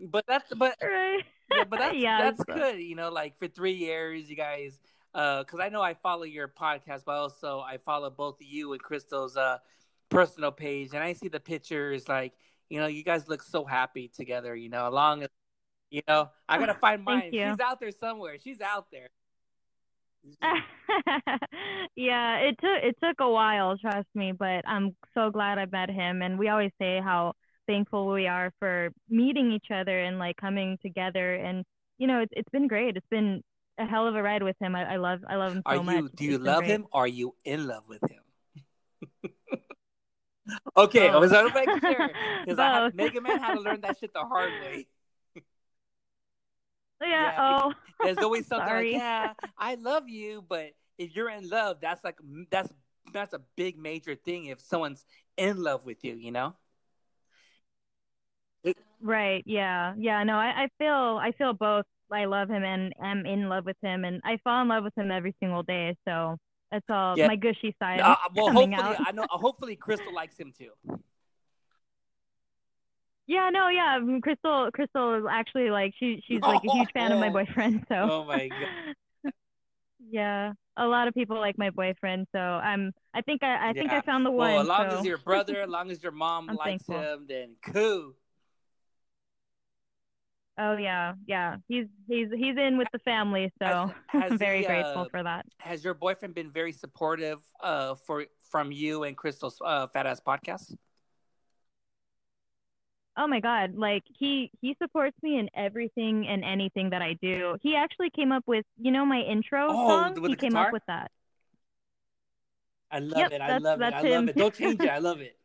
But that's but right. yeah, but that's yeah, that's good. You know, like for three years, you guys. Because uh, I know I follow your podcast, but also I follow both you and Crystal's uh, personal page, and I see the pictures. Like, you know, you guys look so happy together. You know, along, you know, I gotta [LAUGHS] find mine. She's out there somewhere. She's out there. [LAUGHS] yeah, it took it took a while, trust me, but I'm so glad I met him. And we always say how thankful we are for meeting each other and like coming together. And you know, it's it's been great. It's been a hell of a ride with him. I, I love I love him so are much. Do you love him? Or are you in love with him? [LAUGHS] okay, oh. [LAUGHS] I was going to make sure because Mega Man had to learn that shit the hard way. Yeah. yeah oh. There's always [LAUGHS] something like, yeah, I love you, but if you're in love, that's like that's that's a big major thing. If someone's in love with you, you know. Right. Yeah. Yeah. No, I, I feel I feel both. I love him and am in love with him, and I fall in love with him every single day. So that's all yeah. my gushy side. Uh, well, [LAUGHS] hopefully. I know. Hopefully, Crystal likes him too. Yeah, no, yeah. Crystal Crystal is actually like she she's like a huge fan of my [LAUGHS] boyfriend, so Oh my god. [LAUGHS] yeah. A lot of people like my boyfriend, so I'm I think I I think I found the one. Well, as long so. as your brother, as long as your mom [LAUGHS] likes thankful. him, then cool. Oh yeah, yeah. He's he's he's in with the family, so has, has I'm very he, uh, grateful for that. Has your boyfriend been very supportive uh for from you and Crystal's uh, Fat Ass podcast? Oh my god like he he supports me in everything and anything that i do. He actually came up with you know my intro oh, song? he came guitar? up with that. I love yep, it i love it i love it. Don't change it i [LAUGHS] love it.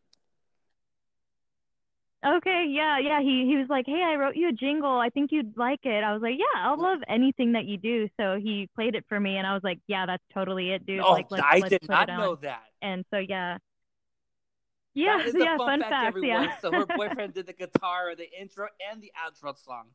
Okay yeah yeah he he was like hey i wrote you a jingle. I think you'd like it. I was like yeah i'll love anything that you do. So he played it for me and i was like yeah that's totally it dude. Oh, like let's, i let's did not know that. And so yeah yeah, yeah, fun, fun fact, fact everyone. yeah. so her [LAUGHS] boyfriend did the guitar, or the intro, and the outro song.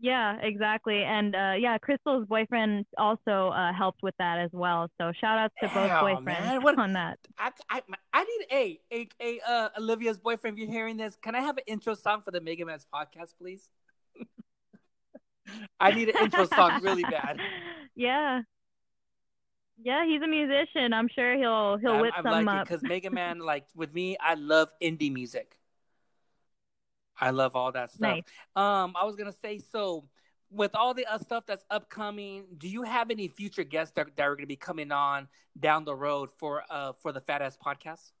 Yeah, exactly. And uh, yeah, Crystal's boyfriend also uh, helped with that as well. So shout out to both boyfriends what, on that. [LAUGHS] I, I, I need a, a, a uh, Olivia's boyfriend. If you're hearing this, can I have an intro song for the Mega Man's podcast, please? [LAUGHS] I need an intro song really bad. Yeah. Yeah, he's a musician. I'm sure he'll he'll whip I, some like up. Because Mega [LAUGHS] Man, like with me, I love indie music. I love all that stuff. Nice. Um, I was gonna say so. With all the uh, stuff that's upcoming, do you have any future guests that, that are going to be coming on down the road for uh for the Fat Ass podcast?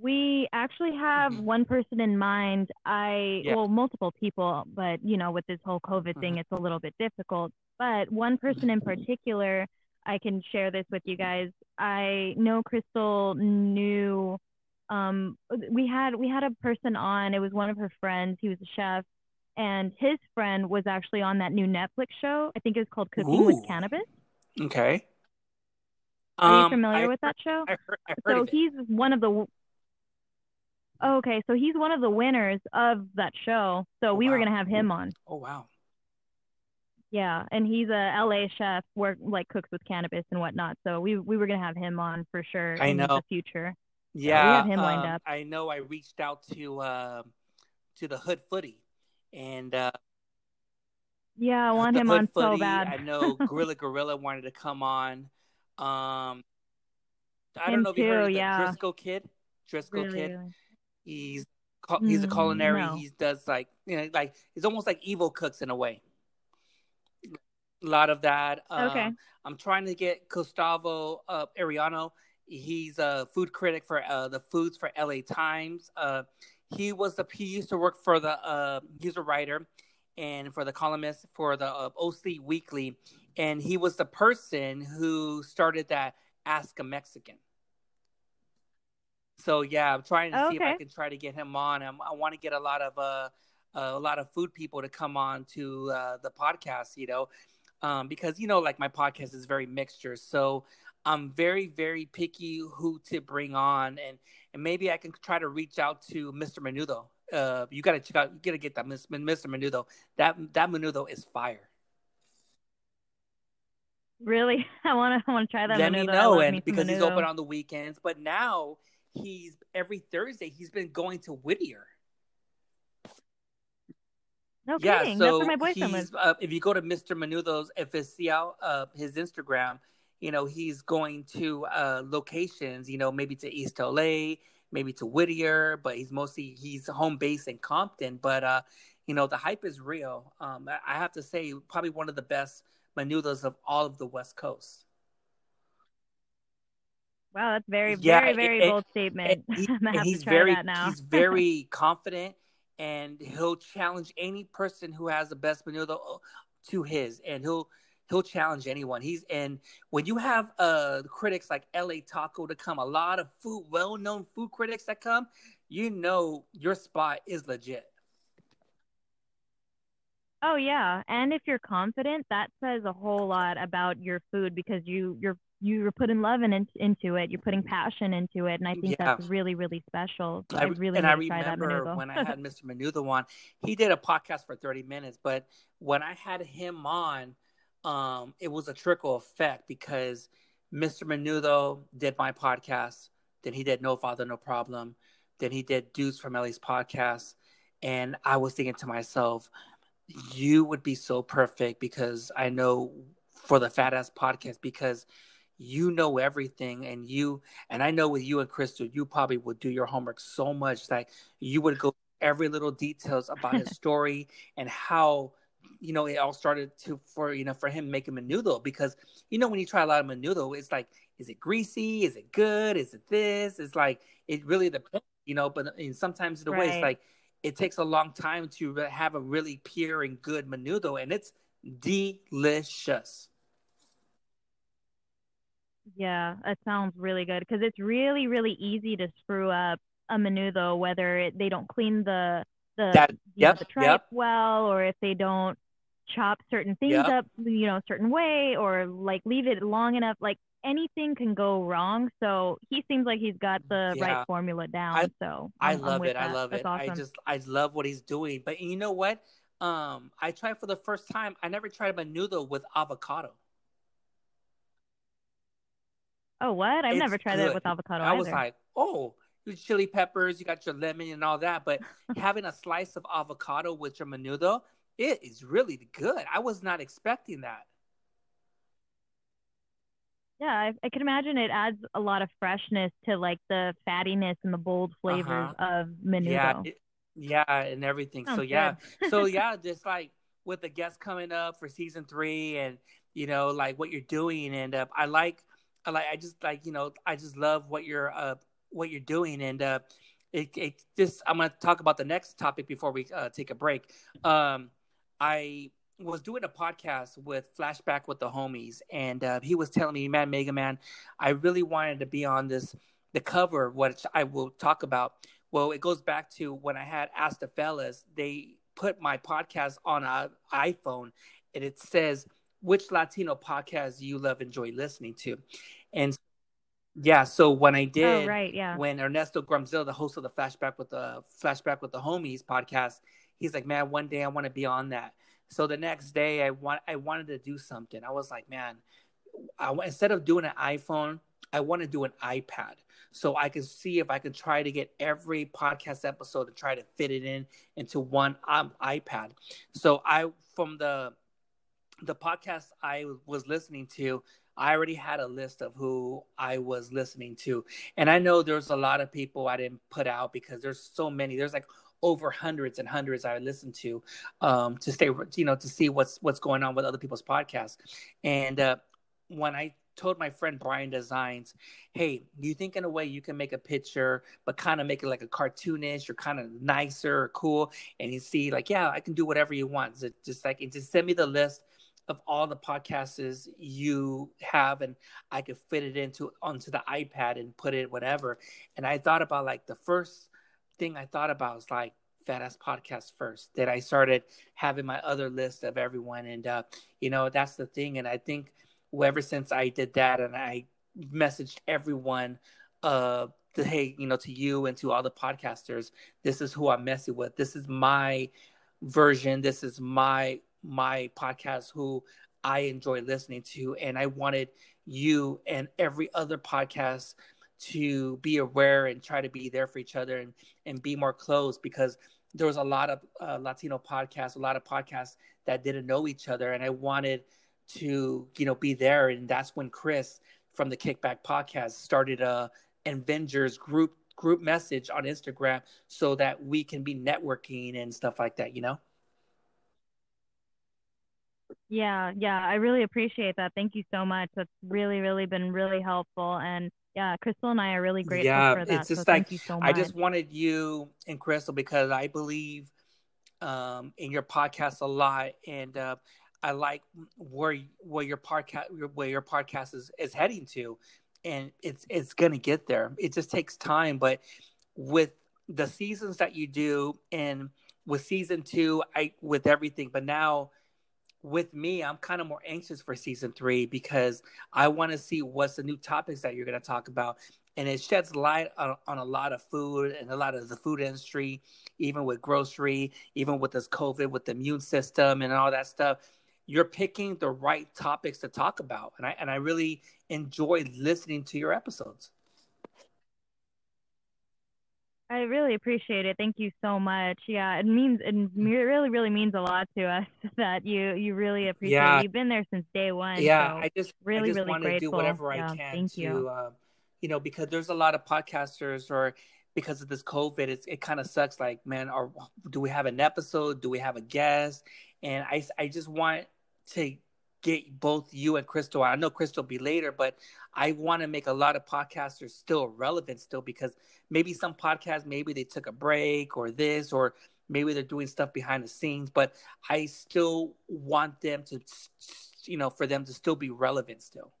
We actually have mm-hmm. one person in mind. I yeah. well, multiple people, but you know, with this whole COVID mm-hmm. thing, it's a little bit difficult. But one person in particular, I can share this with you guys. I know Crystal knew um we had we had a person on. It was one of her friends. He was a chef. And his friend was actually on that new netflix show. I think it was called cooking Ooh. with cannabis. Okay. Are um, you familiar I with that show? I heard, I heard so he's one of the okay so he's one of the winners of that show. So oh, we wow. were going to have him on. Oh wow yeah, and he's a LA chef, work like cooks with cannabis and whatnot. So we we were gonna have him on for sure I in know. the future. Yeah, so we have him lined um, up. I know. I reached out to uh, to the Hood Footy, and uh, yeah, I want him Hood on Footy, so bad. I know Gorilla [LAUGHS] Gorilla wanted to come on. Um, I him don't know if you heard of yeah. the Driscoll Kid. Driscoll really, Kid. Really. He's he's a Mm, culinary. no. He does like you know like he's almost like evil cooks in a way. A lot of that. Okay. Um, I'm trying to get Gustavo uh, Arellano. He's a food critic for uh, the foods for LA Times. Uh, he was the he used to work for the uh, he's a writer and for the columnist for the uh, OC Weekly, and he was the person who started that Ask a Mexican. So yeah, I'm trying to see if I can try to get him on. I'm, I want to get a lot of uh, a lot of food people to come on to uh, the podcast. You know, um, because you know, like my podcast is very mixture. So I'm very, very picky who to bring on, and and maybe I can try to reach out to Mr. Menudo. Uh, you gotta check out, you gotta get that Mr. Menudo. That that Menudo is fire. Really, [LAUGHS] I want to I want to try that. Let me menudo. I know, and me because he's open on the weekends, but now he's every Thursday. He's been going to Whittier. No Yeah, kidding. That's so where my boyfriend he's lives. uh, if you go to Mr. Menudo's FSCL, uh, his Instagram, you know, he's going to uh, locations, you know, maybe to East LA, maybe to Whittier, but he's mostly he's home base in Compton. But uh, you know, the hype is real. Um, I have to say, probably one of the best menudos of all of the West Coast. Wow, that's very, yeah, very, very and, bold statement. He, he's very, he's [LAUGHS] very confident, and he'll challenge any person who has the best menudo to his, and he'll he'll challenge anyone. He's and when you have uh critics like LA Taco to come, a lot of food, well known food critics that come, you know your spot is legit. Oh yeah, and if you're confident, that says a whole lot about your food because you you're you're putting love in, into it. You're putting passion into it, and I think yeah. that's really really special. So I, I, really and I remember when I [LAUGHS] had Mr. Menudo on, he did a podcast for 30 minutes, but when I had him on, um, it was a trickle effect because Mr. Menudo did my podcast, then he did No Father No Problem, then he did Dudes from LA's podcast, and I was thinking to myself you would be so perfect because I know for the Fat Ass podcast because you know everything and you and I know with you and Crystal, you probably would do your homework so much that you would go every little details about his [LAUGHS] story and how you know it all started to for you know for him making menudo because you know when you try a lot of menudo it's like is it greasy is it good is it this it's like it really depends you know but sometimes the right. way it's like it takes a long time to have a really pure and good menudo, and it's delicious. Yeah, it sounds really good because it's really, really easy to screw up a menudo, whether it, they don't clean the the that, yep, know, the tripe yep. well, or if they don't chop certain things yep. up, you know, a certain way, or like leave it long enough. Like anything can go wrong. So he seems like he's got the yeah. right formula down. I, so I'm, i love it. That. I love That's it. Awesome. I just I love what he's doing. But you know what? Um, I tried for the first time. I never tried a menudo with avocado. Oh, what? I've it's never tried good. that with avocado. I either. was like, oh, you chili peppers, you got your lemon and all that, but [LAUGHS] having a slice of avocado with your menudo, it is really good. I was not expecting that. Yeah, I, I can imagine it adds a lot of freshness to like the fattiness and the bold flavors uh-huh. of menudo. Yeah, it, yeah, and everything. so yeah, so [LAUGHS] yeah, just like with the guests coming up for season three, and you know, like what you're doing, and uh, I like, like, I just like, you know, I just love what you're, uh, what you're doing, and uh, it, it just, I'm gonna talk about the next topic before we uh, take a break. Um, I was doing a podcast with Flashback with the homies, and uh, he was telling me, "Man, Mega Man, I really wanted to be on this the cover, which I will talk about." Well, it goes back to when I had asked the fellas. They put my podcast on an iPhone, and it says, "Which Latino podcast you love, enjoy listening to?" And yeah, so when I oh, did, oh, right, yeah, when Ernesto Grumzilla, the host of the Flashback with the Flashback with the Homies podcast, he's like, "Man, one day I want to be on that." So the next day, I want I wanted to do something. I was like, man, I, instead of doing an iPhone, I want to do an iPad so I can see if I can try to get every podcast episode to try to fit it in into one um, iPad. So I from the the podcast I was listening to, I already had a list of who I was listening to, and I know there's a lot of people I didn't put out because there's so many. There's like over hundreds and hundreds I listened to um, to stay, you know, to see what's what's going on with other people's podcasts. And uh, when I told my friend Brian Designs, "Hey, you think in a way you can make a picture, but kind of make it like a cartoonish or kind of nicer or cool?" And he see like, "Yeah, I can do whatever you want. So just like, just send me the list." Of all the podcasts you have and I could fit it into onto the iPad and put it whatever. And I thought about like the first thing I thought about was like Fat Ass Podcast first. That I started having my other list of everyone, and uh, you know that's the thing. And I think ever since I did that, and I messaged everyone, uh, to, hey, you know, to you and to all the podcasters, this is who I'm messing with. This is my version. This is my my podcast who I enjoy listening to, and I wanted you and every other podcast to be aware and try to be there for each other and, and be more close because there was a lot of uh, Latino podcasts, a lot of podcasts that didn't know each other. And I wanted to you know be there, and that's when Chris from the Kickback Podcast started a Avengers group group message on Instagram so that we can be networking and stuff like that. You know. Yeah, yeah, I really appreciate that. Thank you so much. That's really, really been really helpful. And yeah, Crystal and I are really grateful yeah, for that. it's just so like thank you so much. I just wanted you and Crystal because I believe um, in your podcast a lot, and uh, I like where where your podcast where your podcast is, is heading to, and it's it's gonna get there. It just takes time, but with the seasons that you do, and with season two, I with everything, but now with me, I'm kind of more anxious for season three because I want to see what's the new topics that you're going to talk about. And it sheds light on, on, a lot of food and a lot of the food industry, even with grocery, even with this COVID, with the immune system and all that stuff. You're picking the right topics to talk about. And I, and I really enjoy listening to your episodes. I really appreciate it. Thank you so much. Yeah, it means it really, really means a lot to us [LAUGHS] that you you really appreciate. Yeah. It. You've been there since day one. Yeah, so I just really, I just really want to do grateful. whatever Yeah, I can thank to, you. uh, you know, because there's a lot of podcasters or because of this COVID, it's, it kind of sucks. Like, man, or do we have an episode? Do we have a guest? And I, I just want to get both you and Crystal. I know Crystal will be later, but I want to make a lot of podcasters still relevant still because maybe some podcasts maybe they took a break or this or maybe they're doing stuff behind the scenes, but I still want them to you know for them to still be relevant still.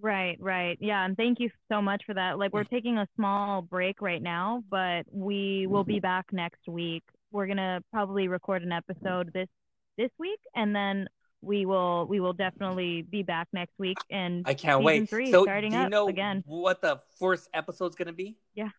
Right, right. Yeah, and thank you so much for that. Like we're taking a small break right now, but we will be mm-hmm. back next week. We're going to probably record an episode this this week and then we will we will definitely be back next week and I can't wait. Three so starting do you know again. what the first episode's gonna be? Yeah.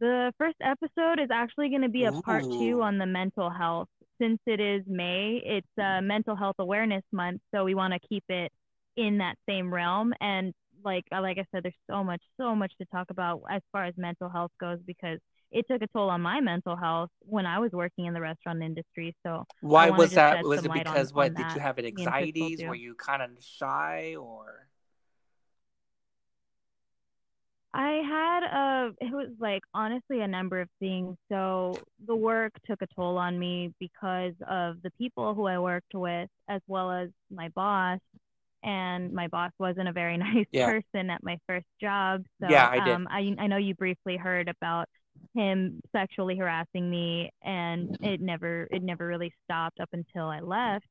The first episode is actually going to be a part Ooh. two on the mental health. Since it is May, it's uh, Mental Health Awareness Month, so we want to keep it in that same realm. And like like I said, there's so much so much to talk about as far as mental health goes because it took a toll on my mental health when I was working in the restaurant industry. So Why was that? Was it on- because on what did that, you have Crystal anxieties? Were you kind of shy or? I had a, it was like honestly a number of things. So the work took a toll on me because of the people who I worked with, as well as my boss. And my boss wasn't a very [LAUGHS] nice Yeah. person at my first job. So Yeah, I did. um, I, I know you briefly heard about him sexually harassing me, and it never, it never really stopped up until I left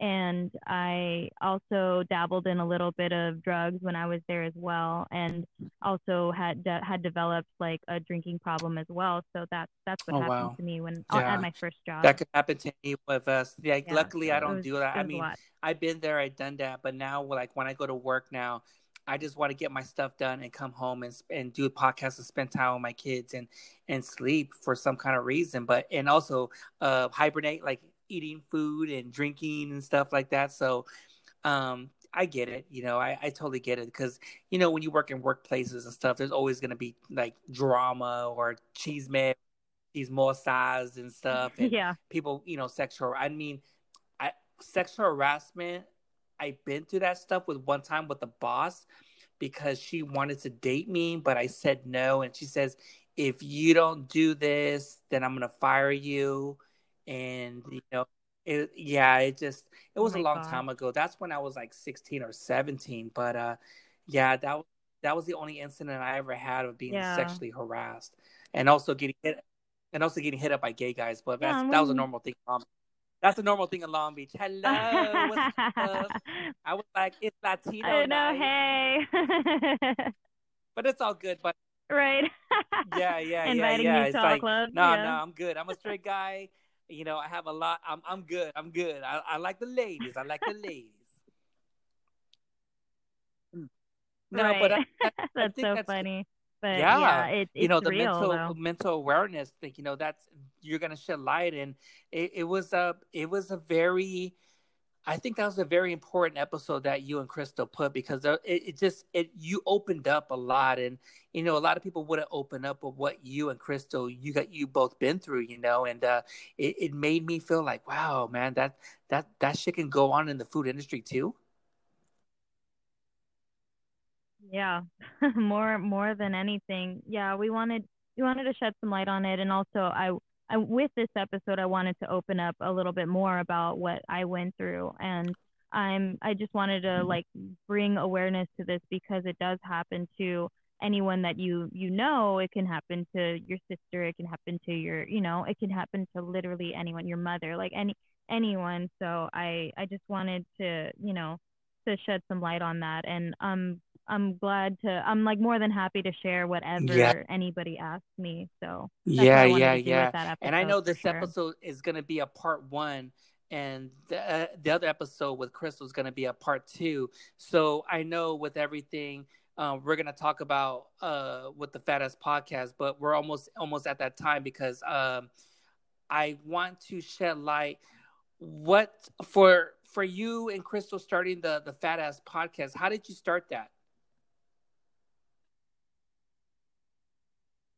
and I also dabbled in a little bit of drugs when I was there as well, and also had de- had developed like a drinking problem as well. So that's that's what Oh, happened wow. to me when Yeah. at my first job. That could happen to me with us. Like, Yeah, luckily, so I don't was- do that. I mean. I've been there, I've done that, but now, like when I go to work now, I just want to get my stuff done and come home and and do a podcast and spend time with my kids and and sleep for some kind of reason. But and also uh, hibernate, like eating food and drinking and stuff like that. So, um, I get it. You know, I, I totally get it because you know when you work in workplaces and stuff, there's always going to be like drama or cheese man, chismosas and stuff, and [LAUGHS] yeah, people, you know, sexual. I mean, I sexual harassment. I've been through that stuff with one time with the boss because she wanted to date me, but I said no, and she says, "If you don't do this, then I'm gonna fire you." And you know, it, yeah, it just it Oh was a long God. time ago. That's when I was like 16 or 17, but uh, yeah, that was that was the only incident I ever had of being Yeah. sexually harassed, and also getting hit, and also getting hit up by gay guys. But Yeah, that was a normal thing. That's a normal thing in Long Beach. Hello, what's up? [LAUGHS] I was like, it's Latino I know. night, Hey, [LAUGHS] but it's all good. But right. yeah, [LAUGHS] yeah, yeah, Inviting yeah. me It's like, clubs. no, yeah. no, I'm good. I'm a straight guy. You know, I have a lot. I'm, I'm good. I'm good. I, I like the ladies. I like the ladies. No, right. but I, I, I that's think so that's funny. But Yeah. yeah, it, you know the real mental though. mental awareness thing. You know that's you're gonna shed light, and it, it was a it was a very I think that was a very important episode that you and Crystal put because it, it just it you opened up a lot and you know a lot of people wouldn't open up of what you and Crystal you got you both been through you know and uh, it, it made me feel like wow man that that that shit can go on in the food industry too. Yeah, [LAUGHS] more more than anything, yeah, we wanted we wanted to shed some light on it, and also I I, with this episode, I wanted to open up a little bit more about what I went through, and I'm I just wanted to like bring awareness to this because it does happen to anyone that you you know. It can happen to your sister. It can happen to your you know. It can happen to literally anyone, your mother, like any anyone. So I I just wanted to you know to shed some light on that, and um I'm glad to. I'm like more than happy to share whatever yeah. anybody asks me. So yeah, yeah, yeah. And I know this sure. episode is going to be a part one, and the, uh, the other episode with Crystal is going to be a part two. So I know with everything. Um, we're gonna talk about uh, with the Fat Ass podcast, but we're almost almost at that time because um, I want to shed light what for for you and Crystal starting the the Fat Ass podcast. How did you start that?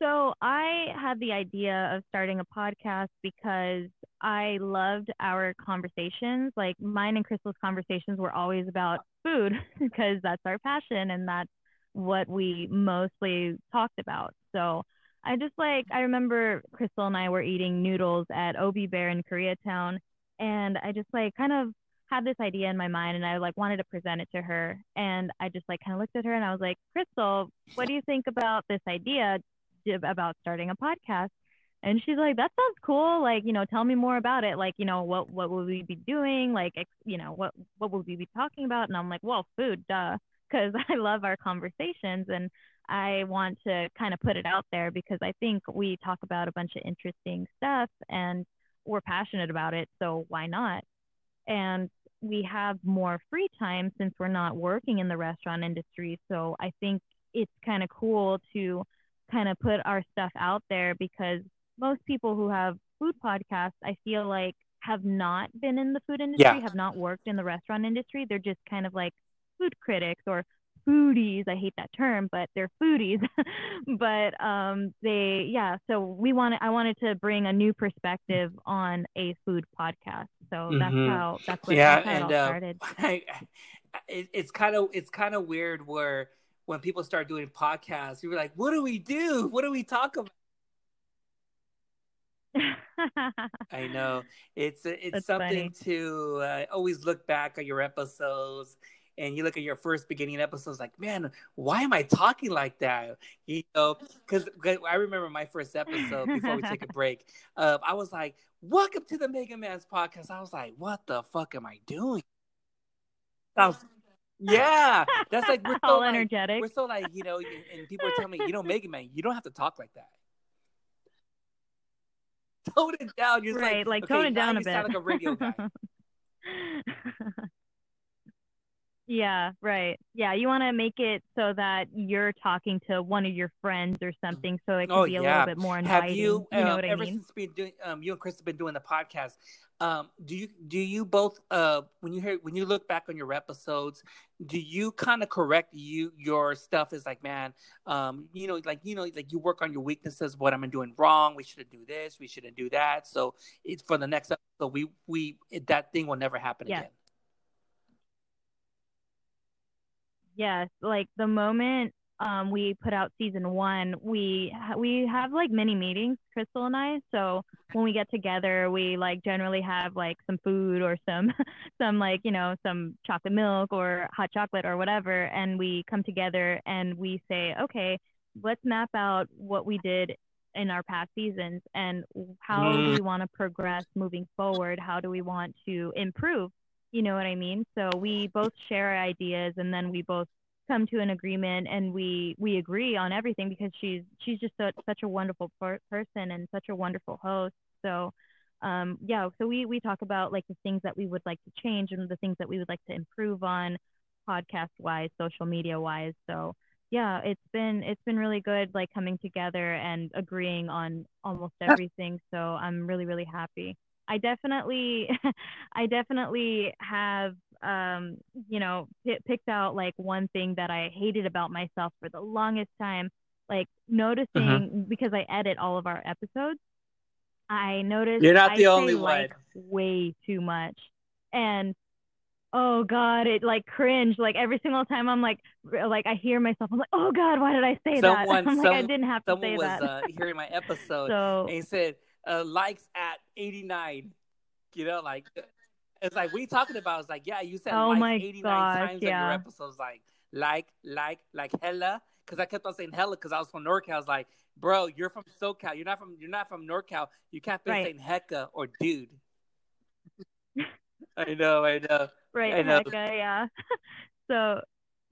So I had the idea of starting a podcast because I loved our conversations. Like mine and Crystal's conversations were always about food [LAUGHS] because that's our passion and that's what we mostly talked about. So I just like I remember Crystal and I were eating noodles at Obi Bear in Koreatown and I just like kind of had this idea in my mind and I like wanted to present it to her and I just like kind of looked at her and I was like, "Crystal, what do you think about this idea? about starting a podcast and she's like that sounds cool like you know tell me more about it like you know what what will we be doing like you know what what will we be talking about and i'm like well food duh because [LAUGHS] i love our conversations and i want to kind of put it out there because i think we talk about a bunch of interesting stuff and we're passionate about it so why not and we have more free time since we're not working in the restaurant industry so i think it's kind of cool to kind of put our stuff out there because most people who have food podcasts, I feel like have not been in the food industry, yeah. have not worked in the restaurant industry. They're just kind of like food critics or foodies. I hate that term, but they're foodies. [LAUGHS] but um, they, yeah. So we wanted, I wanted to bring a new perspective on a food podcast. So mm-hmm. that's how that's what yeah, that's how and, it all uh, started. [LAUGHS] I, it, it's kind of it's kind of weird where when people start doing podcasts, you were like, "What do we do? What do we talk about?" [LAUGHS] I know it's it's That's something funny. to uh, always look back at your episodes and you look at your first beginning episodes like man why am i talking like that you know because i remember my first episode before we take a break uh, i was like welcome to the mega man's podcast i was like what the fuck am i doing was, yeah, that's like we're [LAUGHS] so all like, energetic. We're so like you know, and people are telling me, you know, Mega Man, you don't have to talk like that. [LAUGHS] Tone it down. You're right, like, like okay, tone it down a bit. Sound like a radio guy. [LAUGHS] yeah, right. Yeah, you want to make it so that you're talking to one of your friends or something, so it can oh, be a yeah. little bit more inviting. Have you? you know what ever I mean? since been doing, um, you and Chris have been doing the podcast. Um, do you do you both uh, when you hear when you look back on your episodes, do you kind of correct you your stuff is like man, um, you know, like you know, like you work on your weaknesses. What am I doing wrong? We shouldn't do this. We shouldn't do that. So it's for the next episode. We we it, that thing will never happen yes. again. Yes, like the moment um, we put out season one, we we have like many meetings, Crystal and I. So when we get together, we like generally have like some food or some [LAUGHS] some like you know some chocolate milk or hot chocolate or whatever, and we come together and we say, okay, let's map out what we did in our past seasons and how mm. do we want to progress moving forward? How do we want to improve? You know what I mean? So we both share ideas and then we both come to an agreement and we we agree on everything because she's she's just such a wonderful per- person and such a wonderful host. So um yeah so we we talk about like the things that we would like to change and the things that we would like to improve on podcast wise social media wise. So yeah it's been it's been really good like coming together and agreeing on almost everything. So i'm really really happy I definitely, [LAUGHS] I definitely have, um, you know, p- picked out like one thing that I hated about myself for the longest time. Like noticing mm-hmm. because I edit all of our episodes, I noticed you're not I the only like one. Way too much, and oh god it like cringe like every single time i'm like like i hear myself i'm like oh god why did i say someone, that [LAUGHS] i'm like i didn't have to say was, that uh, hearing my episode [LAUGHS] so, and he said uh, likes at 89 you know like it's like you talking about it's like yeah you said oh likes 89 gosh, times yeah. in your episodes like like like like hella because i kept on saying hella because i was from norcal i was like bro you're from socal you're not from you're not from norcal you can't be right. saying hecka or dude [LAUGHS] I know, I know. Right, I know. Hecka, yeah. [LAUGHS] so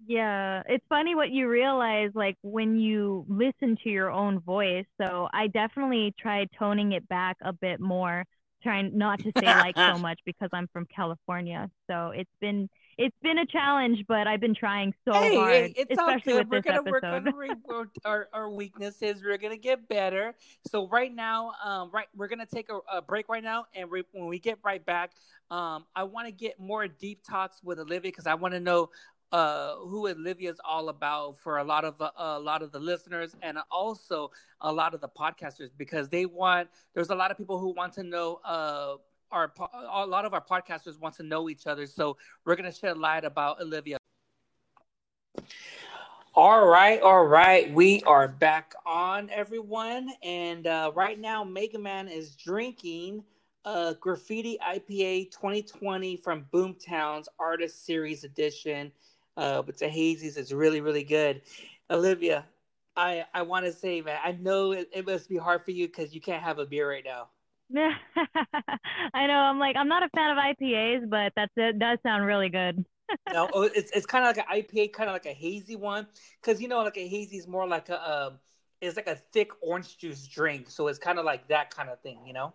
yeah, it's funny what you realize like when you listen to your own voice. So I definitely tried toning it back a bit more, trying not to say like so [LAUGHS] much because I'm from California. So it's been it's been a challenge, but I've been trying so hey, hard. Hey, it's especially all good. We're gonna episode. [LAUGHS] work on our, our weaknesses. We're gonna get better. So right now, um, right, we're gonna take a, a break right now, and re- when we get right back, um, I want to get more deep talks with Olivia because I want to know uh, who Olivia is all about for a lot of uh, a lot of the listeners and also a lot of the podcasters because they want. There's a lot of people who want to know. Uh, our a lot of our podcasters want to know each other, so we're gonna shed light about Olivia. All right, all right, we are back on, everyone, and uh, right now, Mega Man is drinking uh, Graffiti IPA 2020 from Boomtown's Artist Series Edition. Uh, a hazies. It's really, really good. Olivia, I I want to say, man, I know it, it must be hard for you because you can't have a beer right now. [LAUGHS] I know. I'm like, I'm not a fan of IPAs, but that's it. Does sound really good. [LAUGHS] no, oh, it's it's kind of like an IPA, kind of like a hazy one, because you know, like a hazy is more like a, uh, it's like a thick orange juice drink, so it's kind of like that kind of thing, you know.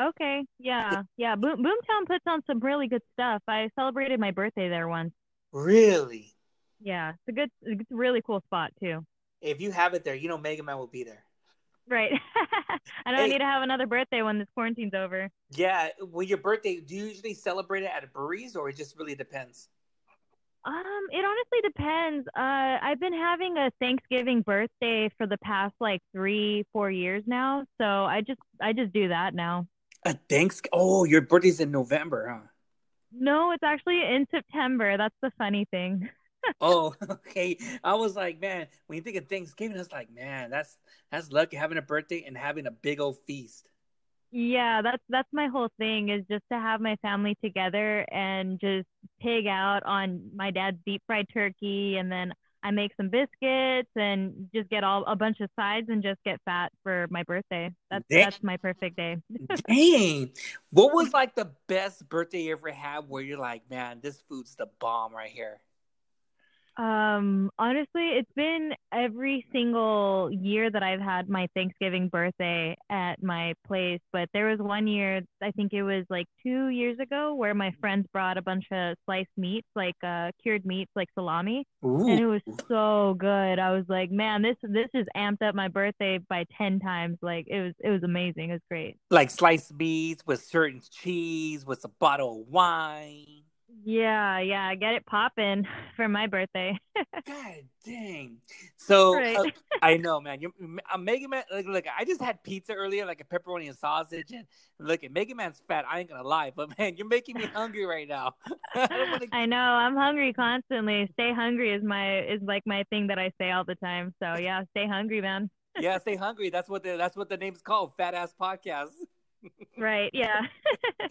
Okay. Yeah. Yeah. Boom, Boomtown puts on some really good stuff. I celebrated my birthday there once. Really? Yeah. It's a good, it's a really cool spot too. If you have it there, you know Mega Man will be there. Right. [LAUGHS] I know hey, I need to have another birthday when this quarantine's over. Yeah. Well, your birthday, do you usually celebrate it at a breeze or it just really depends? Um, it honestly depends. Uh, I've been having a Thanksgiving birthday for the past like three, four years now. So I just, I just do that now. A thanks. Oh, your birthday's in November, huh? No, it's actually in September. That's the funny thing. [LAUGHS] oh, [LAUGHS] okay. I was like, man, when you think of Thanksgiving, I was like, man, that's that's lucky having a birthday and having a big old feast. Yeah, that's that's my whole thing is just to have my family together and just pig out on my dad's deep fried turkey and then I make some biscuits and just get all a bunch of sides and just get fat for my birthday. That's Dang. that's my perfect day. [LAUGHS] Dang. What was like the best birthday you ever had where you're like, man, this food's the bomb right here? Um, honestly, it's been every single year that I've had my Thanksgiving birthday at my place. But there was one year, I think it was like two years ago, where my friends brought a bunch of sliced meats, like uh, cured meats, like salami, Ooh. and it was so good. I was like, man, this this is amped up my birthday by ten times. Like it was it was amazing. It was great. Like sliced meats with certain cheese, with a bottle of wine. Yeah, yeah, get it popping [LAUGHS] for my birthday. [LAUGHS] God dang! So right. uh, [LAUGHS] I know, man. You're I'm Mega Man. Look, look, I just had pizza earlier, like a pepperoni and sausage, and look, at Mega Man's fat. I ain't gonna lie, but man, you're making me hungry right now. I, wanna... I know. I'm hungry constantly. Stay hungry is my is like my thing that I say all the time. So yeah, stay hungry, man. yeah, stay hungry. That's what the that's what the name's called. Fat ass podcast right. Yeah. [LAUGHS]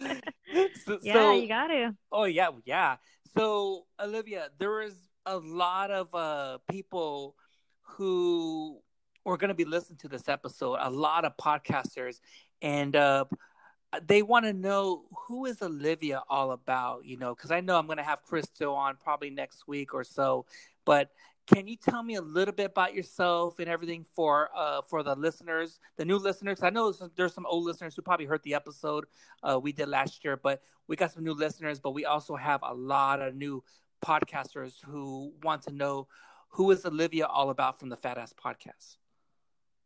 so, [LAUGHS] yeah, so, you got to. Oh yeah, yeah. So Olivia, there was a lot of uh, people who are going to be listening to this episode. A lot of podcasters, and uh, they want to know who is Olivia all about. You know, because I know I'm going to have Crystal on probably next week or so. But can you tell me a little bit about yourself and everything for uh, for the listeners, the new listeners? I know there's some old listeners who probably heard the episode uh, we did last year, but we got some new listeners. But we also have a lot of new podcasters who want to know who is Olivia all about from the Fat Ass Podcast.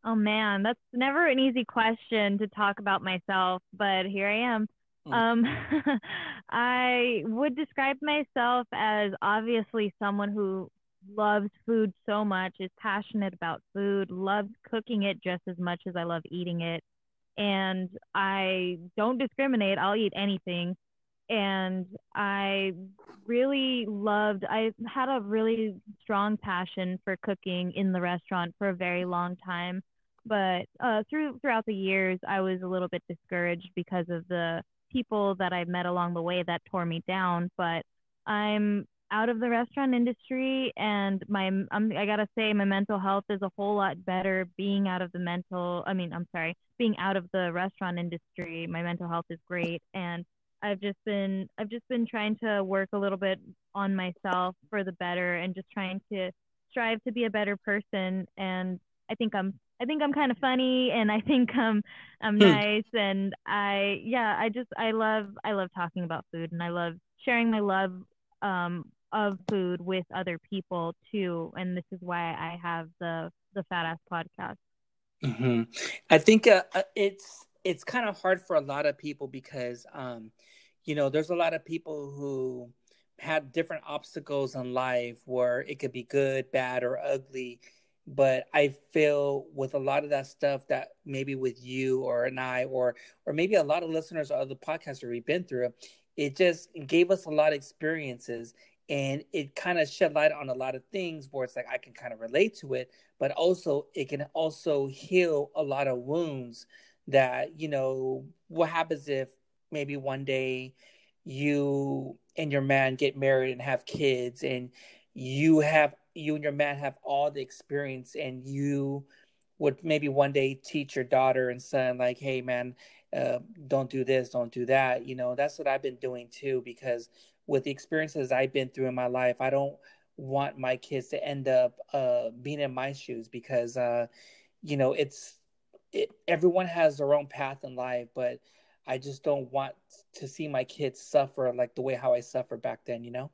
Oh man, that's never an easy question to talk about myself, but here I am. Mm. Um, [LAUGHS] I would describe myself as obviously someone who loves food so much, is passionate about food, loves cooking it just as much as I love eating it. And I don't discriminate, I'll eat anything. And I really loved, I had a really strong passion for cooking in the restaurant for a very long time. But uh, through throughout the years, I was a little bit discouraged because of the people that I met along the way that tore me down. But I'm out of the restaurant industry and my um, I gotta say my mental health is a whole lot better being out of the mental I mean I'm sorry being out of the restaurant industry my mental health is great. And I've just been I've just been trying to work a little bit on myself for the better and just trying to strive to be a better person. And I think I'm I think I'm kind of funny and I think I'm I'm hmm. nice. And I yeah I just I love I love talking about food and I love sharing my love um of food with other people too and this is why i have the the fat ass podcast mm-hmm. i think uh, uh it's it's kind of hard for a lot of people because um you know there's a lot of people who had different obstacles in life where it could be good bad or ugly but i feel with a lot of that stuff that maybe with you or and i or or maybe a lot of listeners or other podcasters we've been through it just gave us a lot of experiences and it kind of shed light on a lot of things where it's like I can kind of relate to it, but also it can also heal a lot of wounds that you know what happens if maybe one day you and your man get married and have kids and you have you and your man have all the experience and you would maybe one day teach your daughter and son like hey man uh, don't do this don't do that you know that's what i've been doing too because with the experiences I've been through in my life, I don't want my kids to end up uh, being in my shoes because, uh, you know, it's it, everyone has their own path in life, but I just don't want to see my kids suffer like the way how I suffered back then, you know?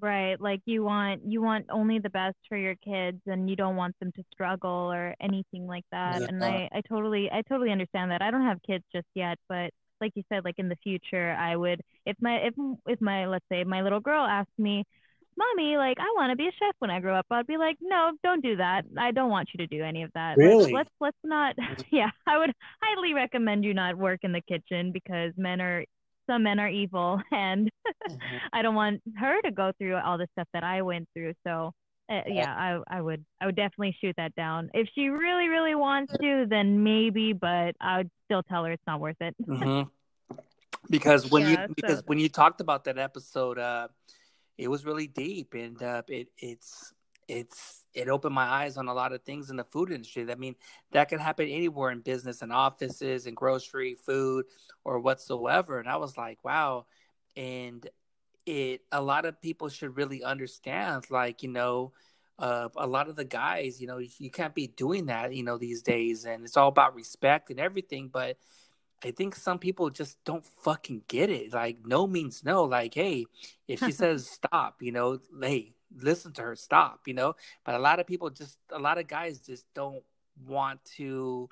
Right. Like you want you want only the best for your kids and you don't want them to struggle or anything like that. Yeah. And I, I totally I totally understand that. I don't have kids just yet, but like you said, like in the future, I would if my if if my let's say my little girl asked me, "Mommy, like I want to be a chef when I grow up," I'd be like, "No, don't do that. I don't want you to do any of that. Really? Let's let's, let's not. [LAUGHS] yeah, I would highly recommend you not work in the kitchen because men are some men are evil, [LAUGHS] and mm-hmm. I don't want her to go through all the stuff that I went through. So uh, yeah, I I would I would definitely shoot that down. If she really really wants to, then maybe, but I would still tell her it's not worth it. mm-hmm. [LAUGHS] Because when yeah, you because when you talked about that episode, uh, it was really deep, and uh, it it's it's it opened my eyes on a lot of things in the food industry. I mean, that could happen anywhere in business and offices and grocery, food, or whatsoever. And I was like, wow. And it a lot of people should really understand like you know uh, a lot of the guys you know you can't be doing that you know these days and it's all about respect and everything but i think some people just don't fucking get it like no means no like hey if she [LAUGHS] says stop you know hey listen to her stop you know but a lot of people just a lot of guys just don't want to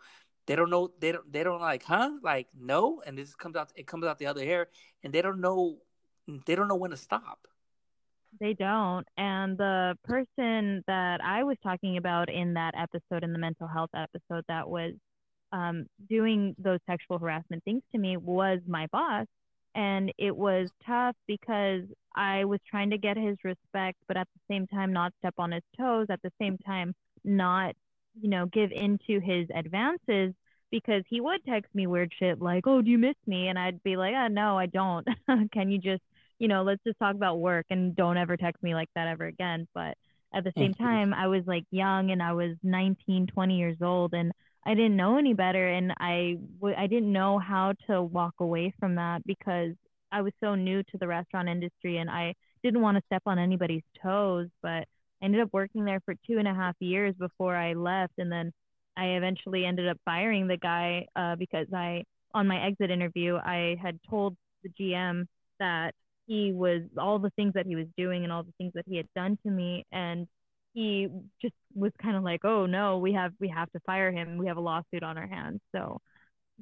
they don't know they don't they don't like huh like no and this comes out it comes out the other hair and they don't know they don't know when to stop. They don't. And the person that I was talking about in that episode, in the mental health episode, that was um, doing those sexual harassment things to me was my boss. And it was tough because I was trying to get his respect, but at the same time, not step on his toes, at the same time, not, you know, give into his advances because he would text me weird shit like, "Oh, do you miss me?" and I'd be like, "Oh, no, I don't. [LAUGHS] Can you just you know, let's just talk about work and don't ever text me like that ever again. But at the same time, I was like young and I was 19, 20 years old and I didn't know any better. And I w- I didn't know how to walk away from that because I was so new to the restaurant industry and I didn't want to step on anybody's toes. But I ended up working there for two and a half years before I left. And then I eventually ended up firing the guy uh, because I, on my exit interview, I had told the GM that he was all the things that he was doing and all the things that he had done to me and he just was kind of like, "Oh no, we have we have to fire him. We have a lawsuit on our hands." So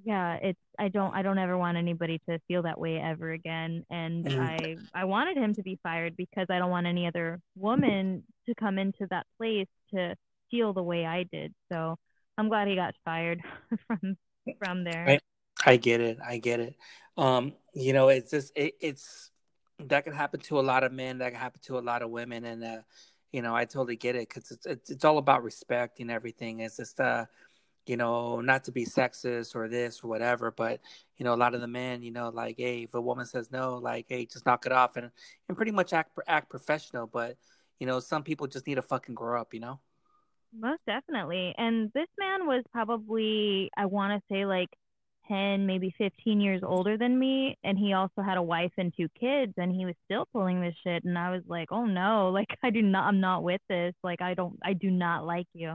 yeah, it's I don't I don't ever want anybody to feel that way ever again. And. I I wanted him to be fired because I don't want any other woman to come into that place to feel the way I did. So I'm glad he got fired [LAUGHS] from from there. I, I get it. I get it. Um, you know, it's just it, it's that can happen to a lot of men. That can happen to a lot of women, and uh, you know, I totally get it because it's, it's it's all about respect and everything. It's just uh you know, not to be sexist or this or whatever, but you know, a lot of the men, you know, like, hey, if a woman says no, like, hey, just knock it off and and pretty much act act professional. But you know, some people just need to fucking grow up, you know. Most definitely, and this man was probably, I want to say, like 10, maybe 15 years older than me. And he also had a wife and two kids, and he was still pulling this shit. And I was like, oh no, [LAUGHS] like, I do not, I'm not with this. Like, I don't, I do not like you.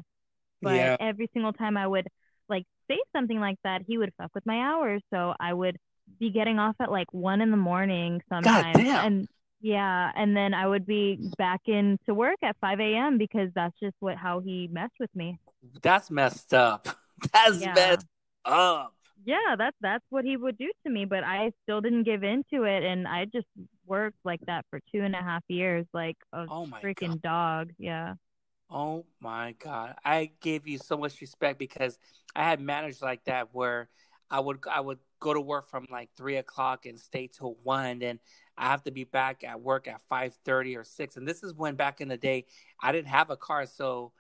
But yeah. every single time I would like say something like that, he would fuck with my hours. So I would be getting off at like one in the morning sometimes. And yeah, and then I would be back in to work at five AM because that's just what how he messed with me. That's messed up. [LAUGHS] That's yeah. messed up. Yeah, that's that's what he would do to me, but I still didn't give into it and I just worked like that for two and a half years, like a oh freaking God. dog. Yeah. Oh my God. I gave you so much respect because I had managed like that where I would I would go to work from like three o'clock and stay till one and I have to be back at work at five thirty or six. And this is when back in the day I didn't have a car, so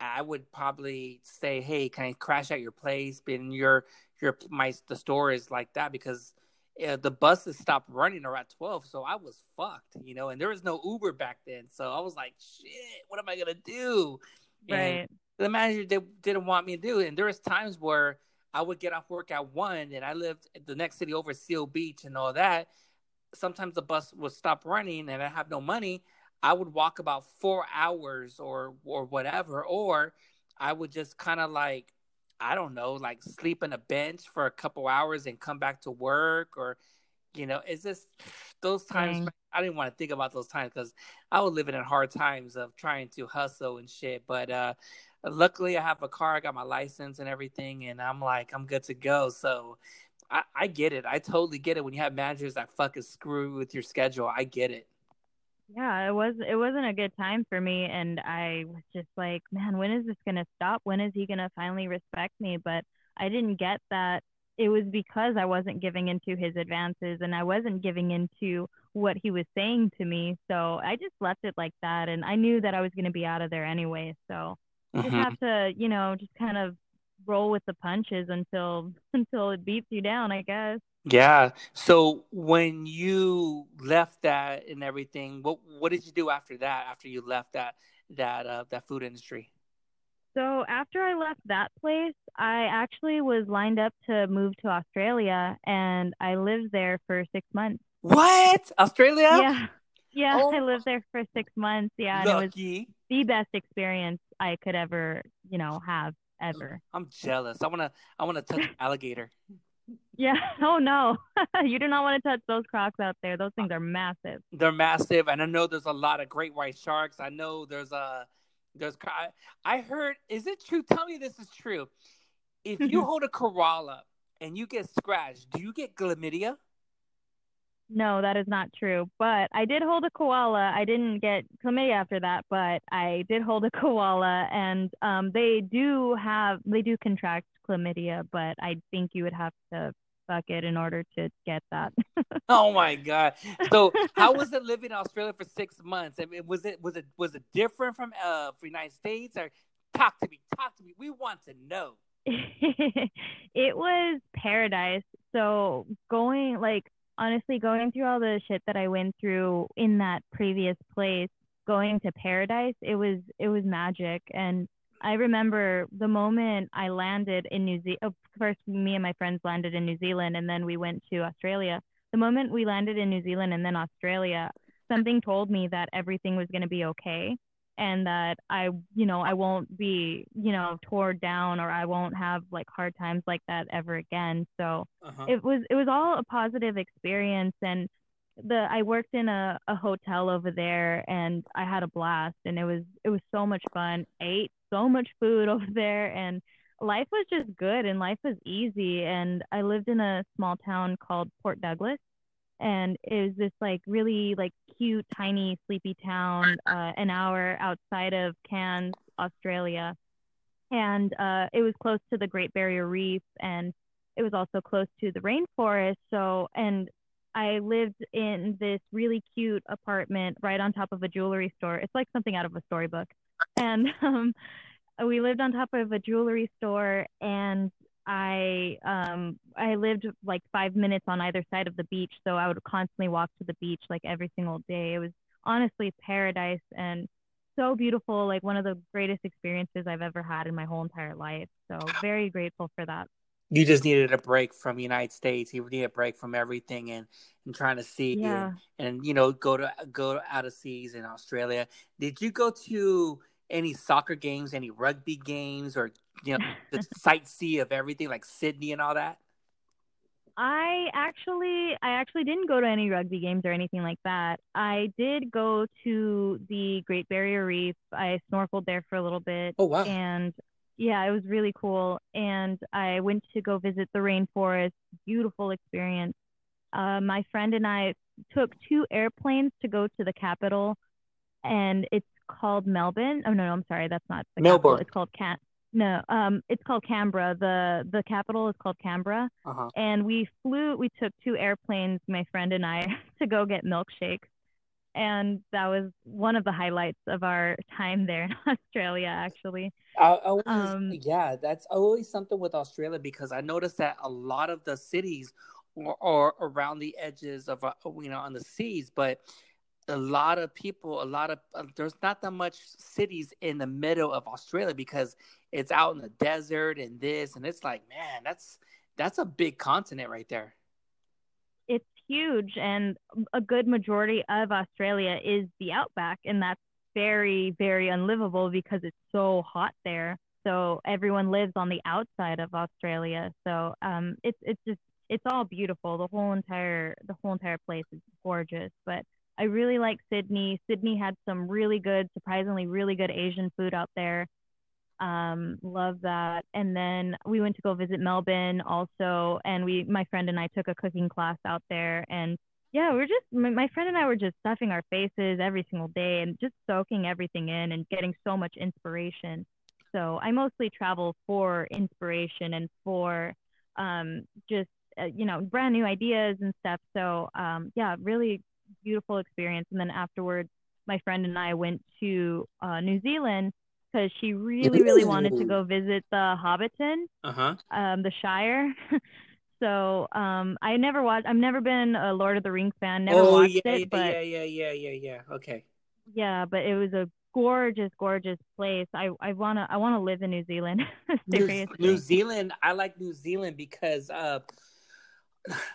I would probably say, Hey, can I crash at your place? And your your my the store is like that because uh, the buses stopped running around 12 so i was fucked you know and there was no uber back then. So i was like shit what am i gonna do? Right. and the manager did, didn't want me to do it. And there was times where i would get off work at one and i lived the next city over seal beach and all that. Sometimes the bus would stop running and i have no money. I would walk about four hours or or whatever or i would just kind of like I don't know, like sleep on a bench for a couple hours and come back to work or you know, it's just those times I didn't want to think about those times because I was living in hard times of trying to hustle and shit. But uh luckily I have a car, I got my license and everything, and I'm like, I'm good to go. So I, I get it. I totally get it when you have managers that fucking screw with your schedule. I get it yeah it was it wasn't a good time for me and i was just like man when is this going to stop? When is he going to finally respect me? But i didn't get that. It was because i wasn't giving into his advances and i wasn't giving into what he was saying to me so i just left it like that and i knew that i was going to be out of there anyway so mm-hmm. just have to you know just kind of roll with the punches until [LAUGHS] until it beats you down i guess yeah. So when you left that and everything, what what did you do after that? After you left that that uh, that food industry? So after I left that place, I actually was lined up to move to Australia, and I lived there for six months. What? Australia? Yeah. Yeah, oh. I lived there for six months. Yeah, it was the best experience I could ever, you know, have ever. I'm jealous. I wanna, I wanna touch alligator. [LAUGHS] Yeah. Oh no, [LAUGHS] you do not want to touch those crocs out there. Those things are massive. They're massive, and I know there's a lot of great white sharks. I know there's a there's. I heard. Is it true? Tell me this is true. If you [LAUGHS] hold a koala and you get scratched, do you get chlamydia? No, that is not true. But I did hold a koala. I didn't get chlamydia after that, but I did hold a [LAUGHS] koala, and um, they do have they do contract chlamydia, but I think you would have to fuck it in order to get that. [LAUGHS] oh my god! So how was it living in Australia for six months? I mean, was it was it was it different from uh from United States? Or talk to me, talk to me. We want to know. [LAUGHS] it was paradise. So going like honestly going through all the shit that I went through in that previous place, going to paradise, it was it was magic and I remember the moment I landed in New Zealand. Oh, first, me and my friends landed in New Zealand, and then we went to Australia. The moment we landed in New Zealand and then Australia, something told me that everything was going to be okay, and that I, you know, I won't be, you know, torn down or I won't have like hard times like that ever again. So uh-huh. it was it was all a positive experience, and the I worked in a, a hotel over there and I had a blast and it was it was so much fun. Ate so much food [LAUGHS] over there and life was just good and life was easy and I lived in a small town called Port Douglas and it was this like really like cute tiny sleepy town uh, an hour outside of Cairns, Australia. And uh, it was close to the Great Barrier Reef and it was also close to the rainforest. So, and I lived in this really cute apartment right on top of a jewelry store. It's like something out of a storybook. And [LAUGHS] um, we lived on top of a jewelry store and I um I lived like 5 minutes on either side of the beach, so I would constantly walk to the beach like every single day. It was honestly paradise and so beautiful, like one of the greatest experiences I've ever had in my whole entire life. So very grateful for that you just needed a break from the United States. You needed a break from everything and, and trying to see yeah. and, and you know go to go to out of seas in Australia. Did you go to any soccer games, any rugby games, or you know the [LAUGHS] sightsee of everything like Sydney and all that? I actually I actually didn't go to any rugby games or anything like that. I did go to the Great Barrier Reef. I snorkeled there for a little bit. Oh wow. And yeah, it was really cool. And I went to go visit the rainforest. Beautiful experience. Uh, my friend and I took two airplanes to go to the capital, and it's called Melbourne. Oh no, no I'm sorry, that's not the Melbourne. Capital. It's called Can. No, um, it's called Canberra. the The capital is called Canberra. Uh-huh. And we flew. We took two airplanes, my friend and I, [LAUGHS] to go get milkshakes and that was one of the highlights of our time there in [LAUGHS] Australia. Actually, I always, um, yeah, that's always something with Australia because I noticed that a lot of the cities are, are around the edges of uh, you know on the seas, but a lot of people, a lot of uh, there's not that much cities in the middle of Australia because it's out in the desert and this and it's like man, that's that's a big continent right there It's huge and a good majority of Australia is the outback and that's very very unlivable because it's so hot there. So everyone lives on the outside of Australia. So um it's it's just it's all beautiful. The whole entire the whole entire place is gorgeous, but I really like Sydney. Sydney had some really good, surprisingly really good Asian food out there. Um, love that. And then we went to go visit Melbourne also, and we, my friend and I, took a cooking class out there. And yeah, we're just my friend and I were just stuffing our faces every single day and just soaking everything in and getting so much inspiration. So I mostly travel for inspiration and for um, just uh, you know brand new ideas and stuff. So um, yeah, really beautiful experience. And then afterwards, my friend and I went to uh, New Zealand because she really, really wanted to go visit the Hobbiton, uh-huh. um, the Shire. [LAUGHS] so um, I never watched. I've never been a Lord of the Rings fan. Never oh, watched yeah, it, yeah, but yeah, yeah, yeah, yeah, yeah. Okay. Yeah, but it was a gorgeous, gorgeous place. I I wanna I wanna live in New Zealand. [LAUGHS] Seriously. New, New Zealand. I like New Zealand because uh,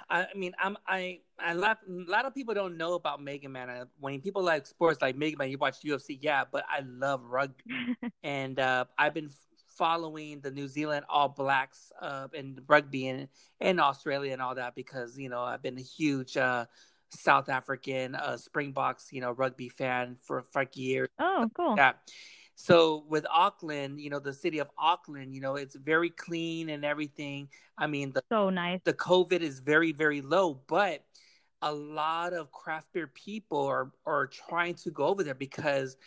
I mean, I'm I I lot, a lot of people don't know about Mega Man. Uh, when people like sports like Mega Man, you watch UFC, yeah, but I love rugby, [LAUGHS] and uh, I've been following the New Zealand All Blacks uh, in rugby and in Australia and all that because you know I've been a huge uh, South African uh, Springboks, you know, rugby fan for for years. Oh, cool. Yeah. So with Auckland, you know, the city of Auckland, you know, it's very clean and everything. I mean, the so nice. The COVID is very very low, but a lot of craft beer people are are trying to go over there because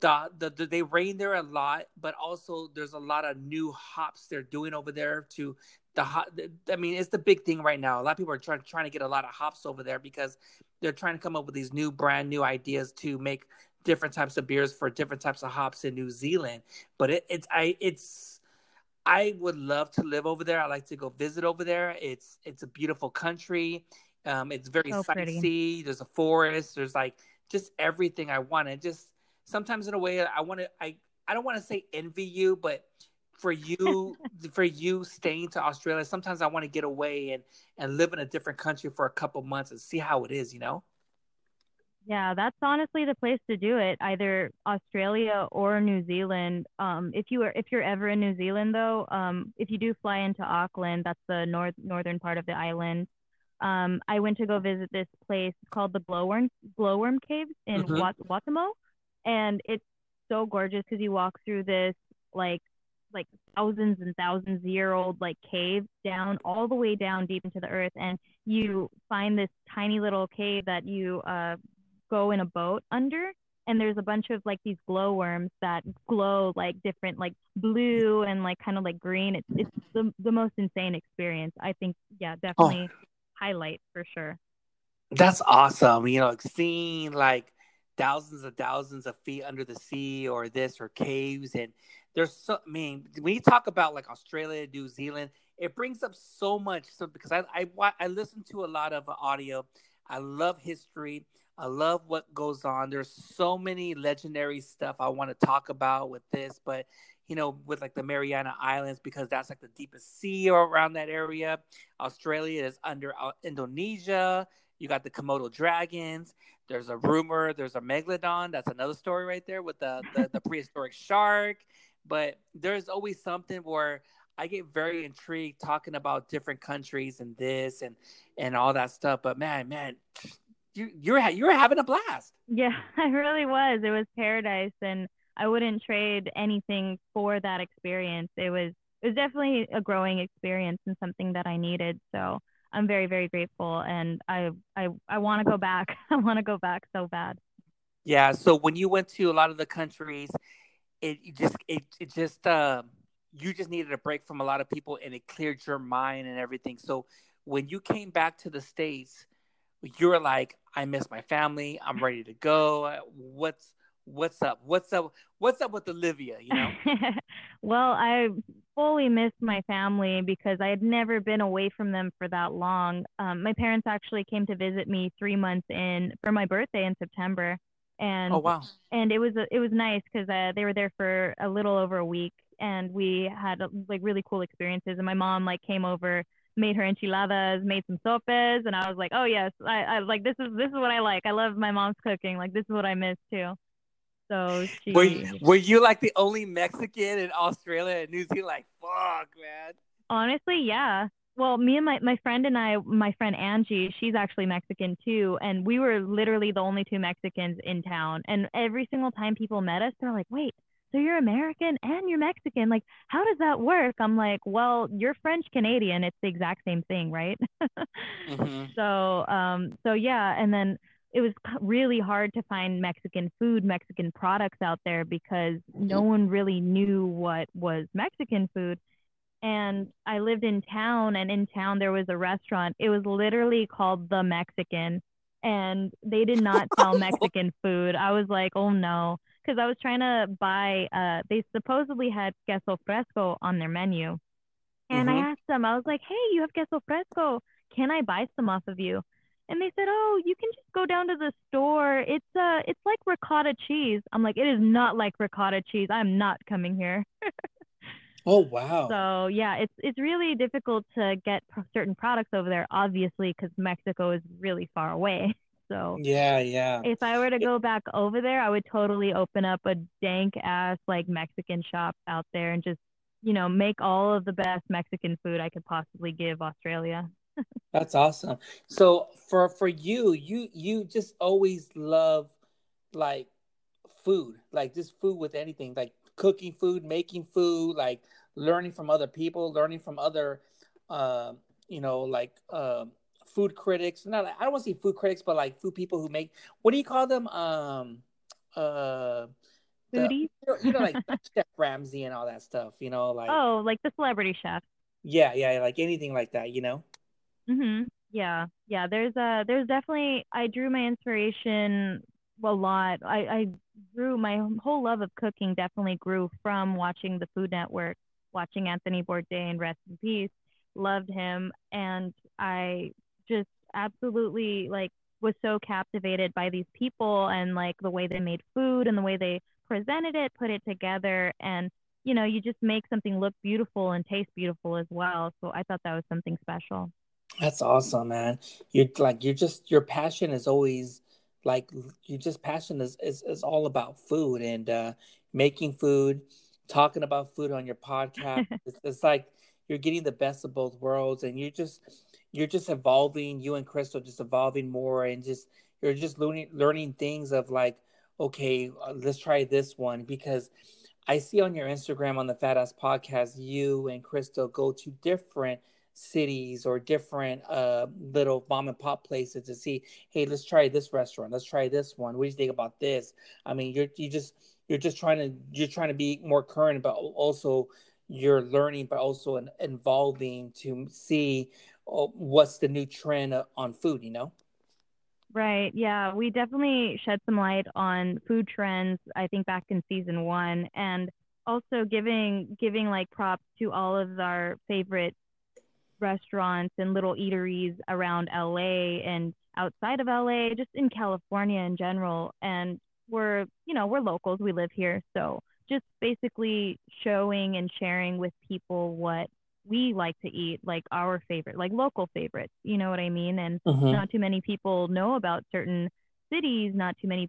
the, the, the they rain there a lot, but also there's a lot of new hops they're doing over there to the hot. I mean, it's the big thing right now. A lot of people are trying trying to get a lot of hops over there because they're trying to come up with these new brand new ideas to make different types of beers for different types of hops in New Zealand. But it, it's I it's I would love to live over there. I like to go visit over there. It's it's a beautiful country. Um, it's very so sightsee. There's a forest. There's like just everything I want. And just sometimes in a way, I want to. I I don't want to say envy you, but for you [LAUGHS] for you staying to Australia, sometimes I want to get away and and live in a different country for a couple months and see how it is. You know. Yeah, that's honestly the place to do it. Either Australia or New Zealand. Um, if you are if you're ever in New Zealand though, um, if you do fly into Auckland, that's the north northern part of the island. um, I went to go visit this place called the Glowworm Glowworm Caves in mm-hmm. Wat- Waitomo, and it's so gorgeous because you walk through this like like thousands and thousands year old like cave down all the way down deep into the earth and you find this tiny little cave that you uh, go in a boat under and there's a bunch of like these glowworms that glow like different like blue and like kind of like green it's it's the, the most insane experience i think yeah oh. definitely oh. highlight for sure that's awesome you know seeing like thousands of thousands of feet under the sea or this or caves and there's so I mean when you talk about like Australia, New Zealand, it brings up so much. So because I I I listen to a lot of audio, I love history. I love what goes on. There's so many legendary stuff I want to talk about with this, but you know, with like the Mariana Islands because that's like the deepest sea around that area. Australia is under uh, Indonesia. You got the Komodo dragons. There's a rumor. There's a megalodon. That's another story right there with the the, the prehistoric shark. But there's always something where I get very intrigued talking about different countries and this and and all that stuff. But man, man, you you're you're having a blast. Yeah, [LAUGHS] I really was. It was paradise, and I wouldn't trade anything for that experience. It was it was definitely a growing experience and something that I needed. So I'm very very grateful, and I I I want to go back. [LAUGHS] I want to go back so bad. Yeah. So when you went to a lot of the countries, it, it just it it just uh, you just needed a break from a lot of people, and it cleared your mind and everything. So when you came back to the states, you were like, I miss my family. I'm ready to go. What's what's up? What's up? What's up with Olivia? You know. [LAUGHS] well, I fully missed my family because I had never been away from them for that long. Um, my parents actually came to visit me three months in for my birthday in September, and oh wow, and it was it was nice because uh, they were there for a little over a week, and we had like really cool experiences. And my mom like came over made her enchiladas, made some sopes, and I was like, oh yes, I, I like this is this is what I like. I love my mom's cooking. Like this is what I miss too. So she... were you, were you like the only Mexican in Australia and New Zealand? Like fuck, man. Honestly, yeah. Well, me and my, my friend and I, my friend Angie, she's actually Mexican too. And we were literally the only two Mexicans in town. And every single time people met us, they're like, wait, so you're American and you're Mexican. Like, how does that work? I'm like, well, you're French Canadian. It's the exact same thing, right? [LAUGHS] mm-hmm. So, um, so yeah. And then it was really hard to find Mexican food, Mexican products out there because no mm-hmm. one really knew what was Mexican food. And I lived in town, and in town there was a restaurant. It was literally called The Mexican, and they did not sell [LAUGHS] Mexican food. I was like, oh no because I was trying to buy. Uh, they supposedly had queso fresco on their menu, and mm-hmm. I asked them. I was like, "Hey, you have queso fresco? Can I buy some off of you?" And they said, "Oh, you can just go down to the store. It's uh, it's like ricotta cheese." I'm like, "It is not like ricotta cheese. I'm not coming here." oh wow! So yeah, it's it's really difficult to get certain products over there, obviously, because Mexico is really far away. So yeah, yeah. If I were to go back over there, I would totally open up a dank ass like Mexican shop out there and just you know make all of the best Mexican food I could possibly give Australia. [LAUGHS] That's awesome. So for for you, you you just always love like food, like just food with anything, like cooking food, making food, like learning from other people, learning from other, uh, you know, like uh, food critics. Not I don't want to say food critics, but like food people who make what do you call them? Um, uh, foodies. The, you know, like [LAUGHS] Chef Ramsay and all that stuff. You know, like oh, like the celebrity chef. Yeah, yeah, like anything like that. You know. Mhm. Yeah, yeah. There's a there's definitely I drew my inspiration a lot. I I grew my whole love of cooking definitely grew from watching the Food Network, watching Anthony Bourdain, rest in peace. Loved him, and I just absolutely like was so captivated by these people and like the way they made food and the way they presented it, put it together, and you know, you just make something look beautiful and taste beautiful as well. So I thought that was something special. That's awesome, man. You're like you're just your passion is always like you just passion is, is is all about food and uh making food, talking about food on your podcast. [LAUGHS] it's, it's like you're getting the best of both worlds and you just you're just evolving. You and Crystal just evolving more, and just you're just learning learning things of like, okay, uh, let's try this one because I see on your Instagram on the Fat Ass Podcast, you and Crystal go to different cities or different uh, little mom and pop places to see, hey, let's try this restaurant, let's try this one. What do you think about this? I mean, you're you just you're just trying to you're trying to be more current, but also you're learning, but also involving to see Uh, what's the new trend uh, on food. You know. Right. Yeah. We definitely shed some light on food trends, I think back in season one. And also giving giving like props to all of our favorite restaurants and little eateries around LA and outside of LA, just in California in general. And we're, you know, we're locals, we live here. So just basically showing and sharing with people what we like to eat, like our favorite, like local favorites, you know what I mean? And mm-hmm. not too many people know about certain cities, not too many,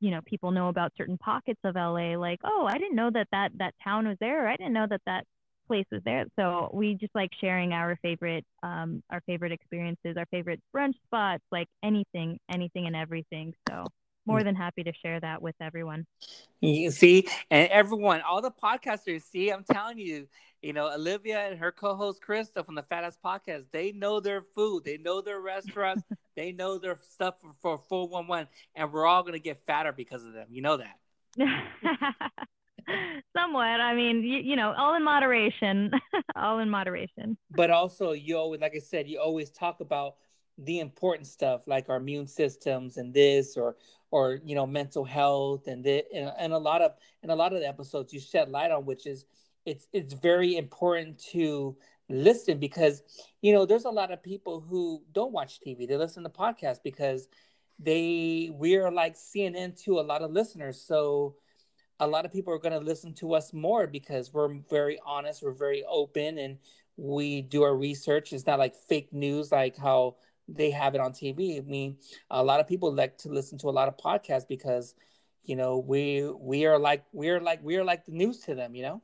you know, people know about certain pockets of LA, like, oh, I didn't know that that, that town was there. I didn't know that that place was there. So we just like sharing our favorite, um, our favorite experiences, our favorite brunch spots, like anything, anything and everything. So more than happy to share that with everyone. You see, and everyone, all the podcasters, see, I'm telling you, you know, Olivia and her co-host Crystal from the Fat Ass Podcast, they know their food, they know their restaurants, [LAUGHS] they know their stuff for, for 411, and we're all gonna get fatter because of them. You know that. [LAUGHS] Somewhat. I mean, you, you know, all in moderation. [LAUGHS] all in moderation. But also, you always, like I said, you always talk about the important stuff like our immune systems and this or or you know mental health and the and, and a lot of and a lot of the episodes you shed light on which is it's it's very important to listen because you know there's a lot of people who don't watch tv they listen to podcasts because they we're like cnn to a lot of listeners so a lot of people are going to listen to us more because we're very honest, we're very open, and we do our research. It's not like fake news, like how they have it on TV. I mean, a lot of people like to listen to a lot of podcasts because, you know, we we are like we're like we're like the news to them, you know.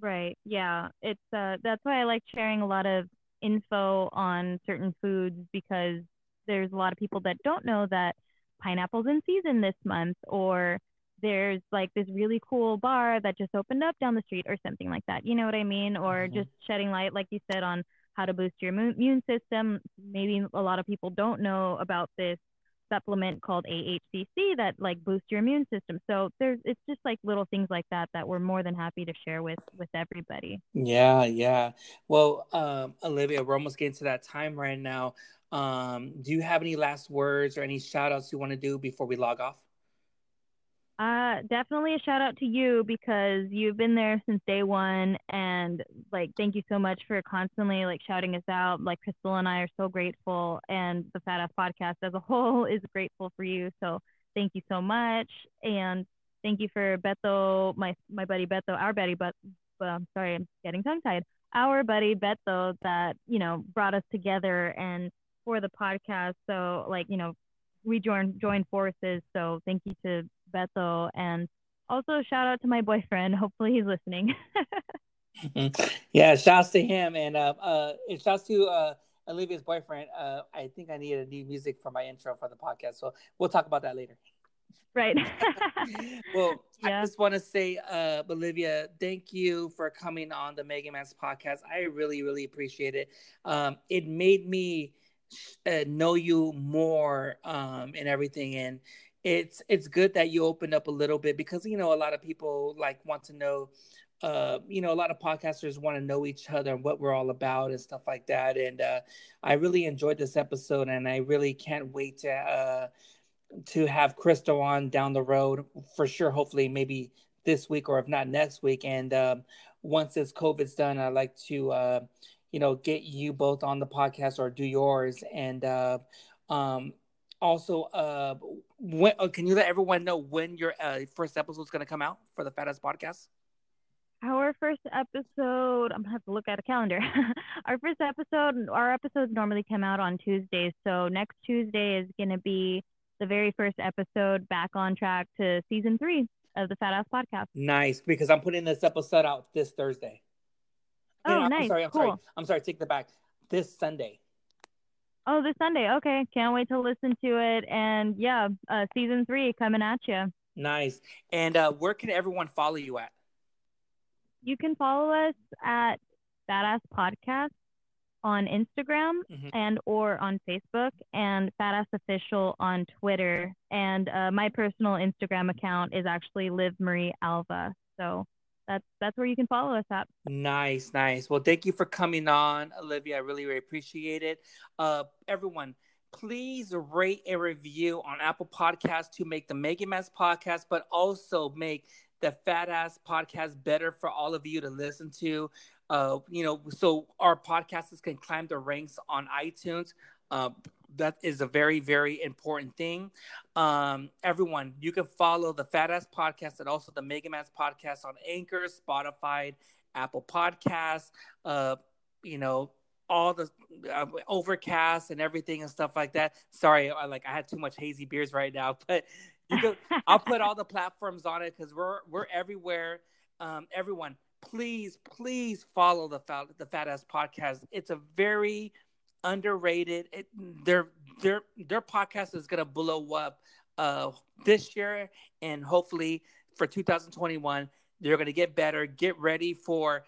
Right. Yeah. It's uh that's why I like sharing a lot of info on certain foods because there's a lot of people that don't know that pineapple's in season this month or there's like this really cool bar that just opened up down the street or something like that. You know what I mean? Or mm-hmm. just shedding light, like you said, on how to boost your immune system. Maybe a lot of people don't know about this supplement called AHCC that like boosts your immune system. So there's it's just like little things like that that we're more than happy to share with with everybody. Yeah, yeah. Well, um, Olivia, we're almost getting to that time right now. Um, do you have any last words or any shout outs you want to do before we log off? Uh, definitely a shout out to you because you've been there since day one, and like, thank you so much for constantly like shouting us out. Like, Crystal and I are so grateful, and the Fat Ass Podcast as a [LAUGHS] whole is grateful for you. So, thank you so much, and thank you for Beto, my my buddy Beto, our buddy, but sorry, I'm getting tongue tied. Our buddy Beto that you know brought us together and for the podcast. So, like, you know, we joined joined forces. So, thank you to Beto, and also shout out to my boyfriend. [LAUGHS] Hopefully, he's listening. [LAUGHS] Mm-hmm. yeah, shouts to him, and uh, uh, shouts to uh, Olivia's boyfriend. Uh, I think I needed a new music for my intro for the podcast, so we'll talk about that later. Right. [LAUGHS] well, yeah. I just want to say, uh, Olivia, thank you for coming on the Mega Man's podcast. I really, really appreciate it. Um, it made me uh, know you more um, and everything, and it's it's good that you opened up a little bit because you know a lot of people like want to know uh, you know, a lot of podcasters want to know each other and what we're all about and stuff like that. And uh, I really enjoyed this episode, and I really can't wait to uh, to have Crystal on down the road for sure. Hopefully, maybe this week or if not next week. And um, once this COVID's done, I'd like to uh, you know get you both on the podcast or do yours. And uh, um, also, uh, when, uh, can you let everyone know when your uh, first episode is going to come out for the Fat Ass Podcast? Our first episode, I'm gonna have to look at a calendar. [LAUGHS] our first episode, our episodes normally come out on Tuesdays. So next Tuesday is gonna be the very first episode back on track to season three of the Fat Ass Podcast. Nice, because I'm putting this episode out this Thursday. Oh, nice. I'm sorry. I'm cool. sorry. I'm sorry. Take the back. This Sunday. Oh, this Sunday. Okay, can't wait to listen to it. And yeah, uh, season three coming at you. Nice. And uh, where can everyone follow you at? You can follow us at Fat Ass Podcast on Instagram mm-hmm. and or on Facebook and Fat Ass Official on Twitter. And uh, my personal Instagram account is actually Liv Marie Alva. So that's that's where you can follow us at. Nice, nice. Well, thank you for coming on, Olivia. I really, really appreciate it. Uh, everyone, please rate and review on Apple Podcasts to make the Mega Man's podcast, but also make the Fat Ass podcast better for all of you to listen to. Uh, you know, so our podcasters can climb the ranks on iTunes. Uh, that is a very, very important thing. Um, everyone, you can follow the Fat Ass Podcast and also the Mega Man's Podcast on Anchor, Spotify, Apple Podcasts. Uh, you know, all the uh, Overcast and everything and stuff like that. Sorry, I like I had too much hazy beers right now, [LAUGHS] but you can. I'll put all the [LAUGHS] platforms on it because we're we're everywhere. Um, everyone, please, please follow the fat, the Fat Ass Podcast. It's a very underrated. It, their their their podcast is gonna blow up uh, this year, and hopefully for 2021, they're gonna get better. Get ready for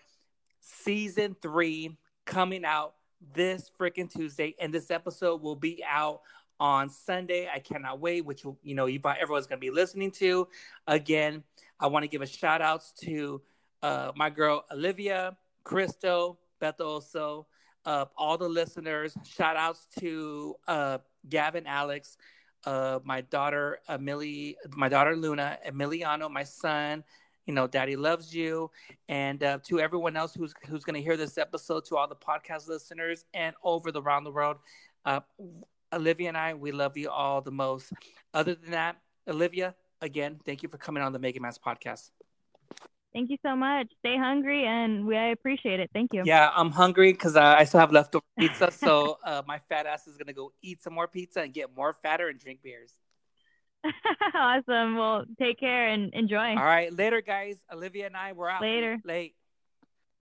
season three coming out this freaking Tuesday, and this episode will be out on Sunday. I cannot wait, which you know you everyone's gonna be listening to. Again, I want to give a shout outs to uh, my girl Olivia, Crystal, Beth also, uh, all the listeners. Shout outs to uh, Gavin, Alex, uh, my daughter Emily, my daughter Luna, Emiliano, my son. You know, Daddy loves you, and uh, to everyone else who's who's going to hear this episode, to all the podcast listeners and over the round the world. Uh, Olivia and I, we love you all the most. Other than that, Olivia, again, thank you for coming on the Mega Man's podcast. Thank you so much. Stay hungry, and we I appreciate it. Thank you. Yeah, I'm hungry because uh, I still have leftover pizza. [LAUGHS] so uh, my fat ass is gonna go eat some more pizza and get more fatter and drink beers. [LAUGHS] awesome. Well, take care and enjoy. All right, later, guys. Olivia and I, we're out. Later. Late.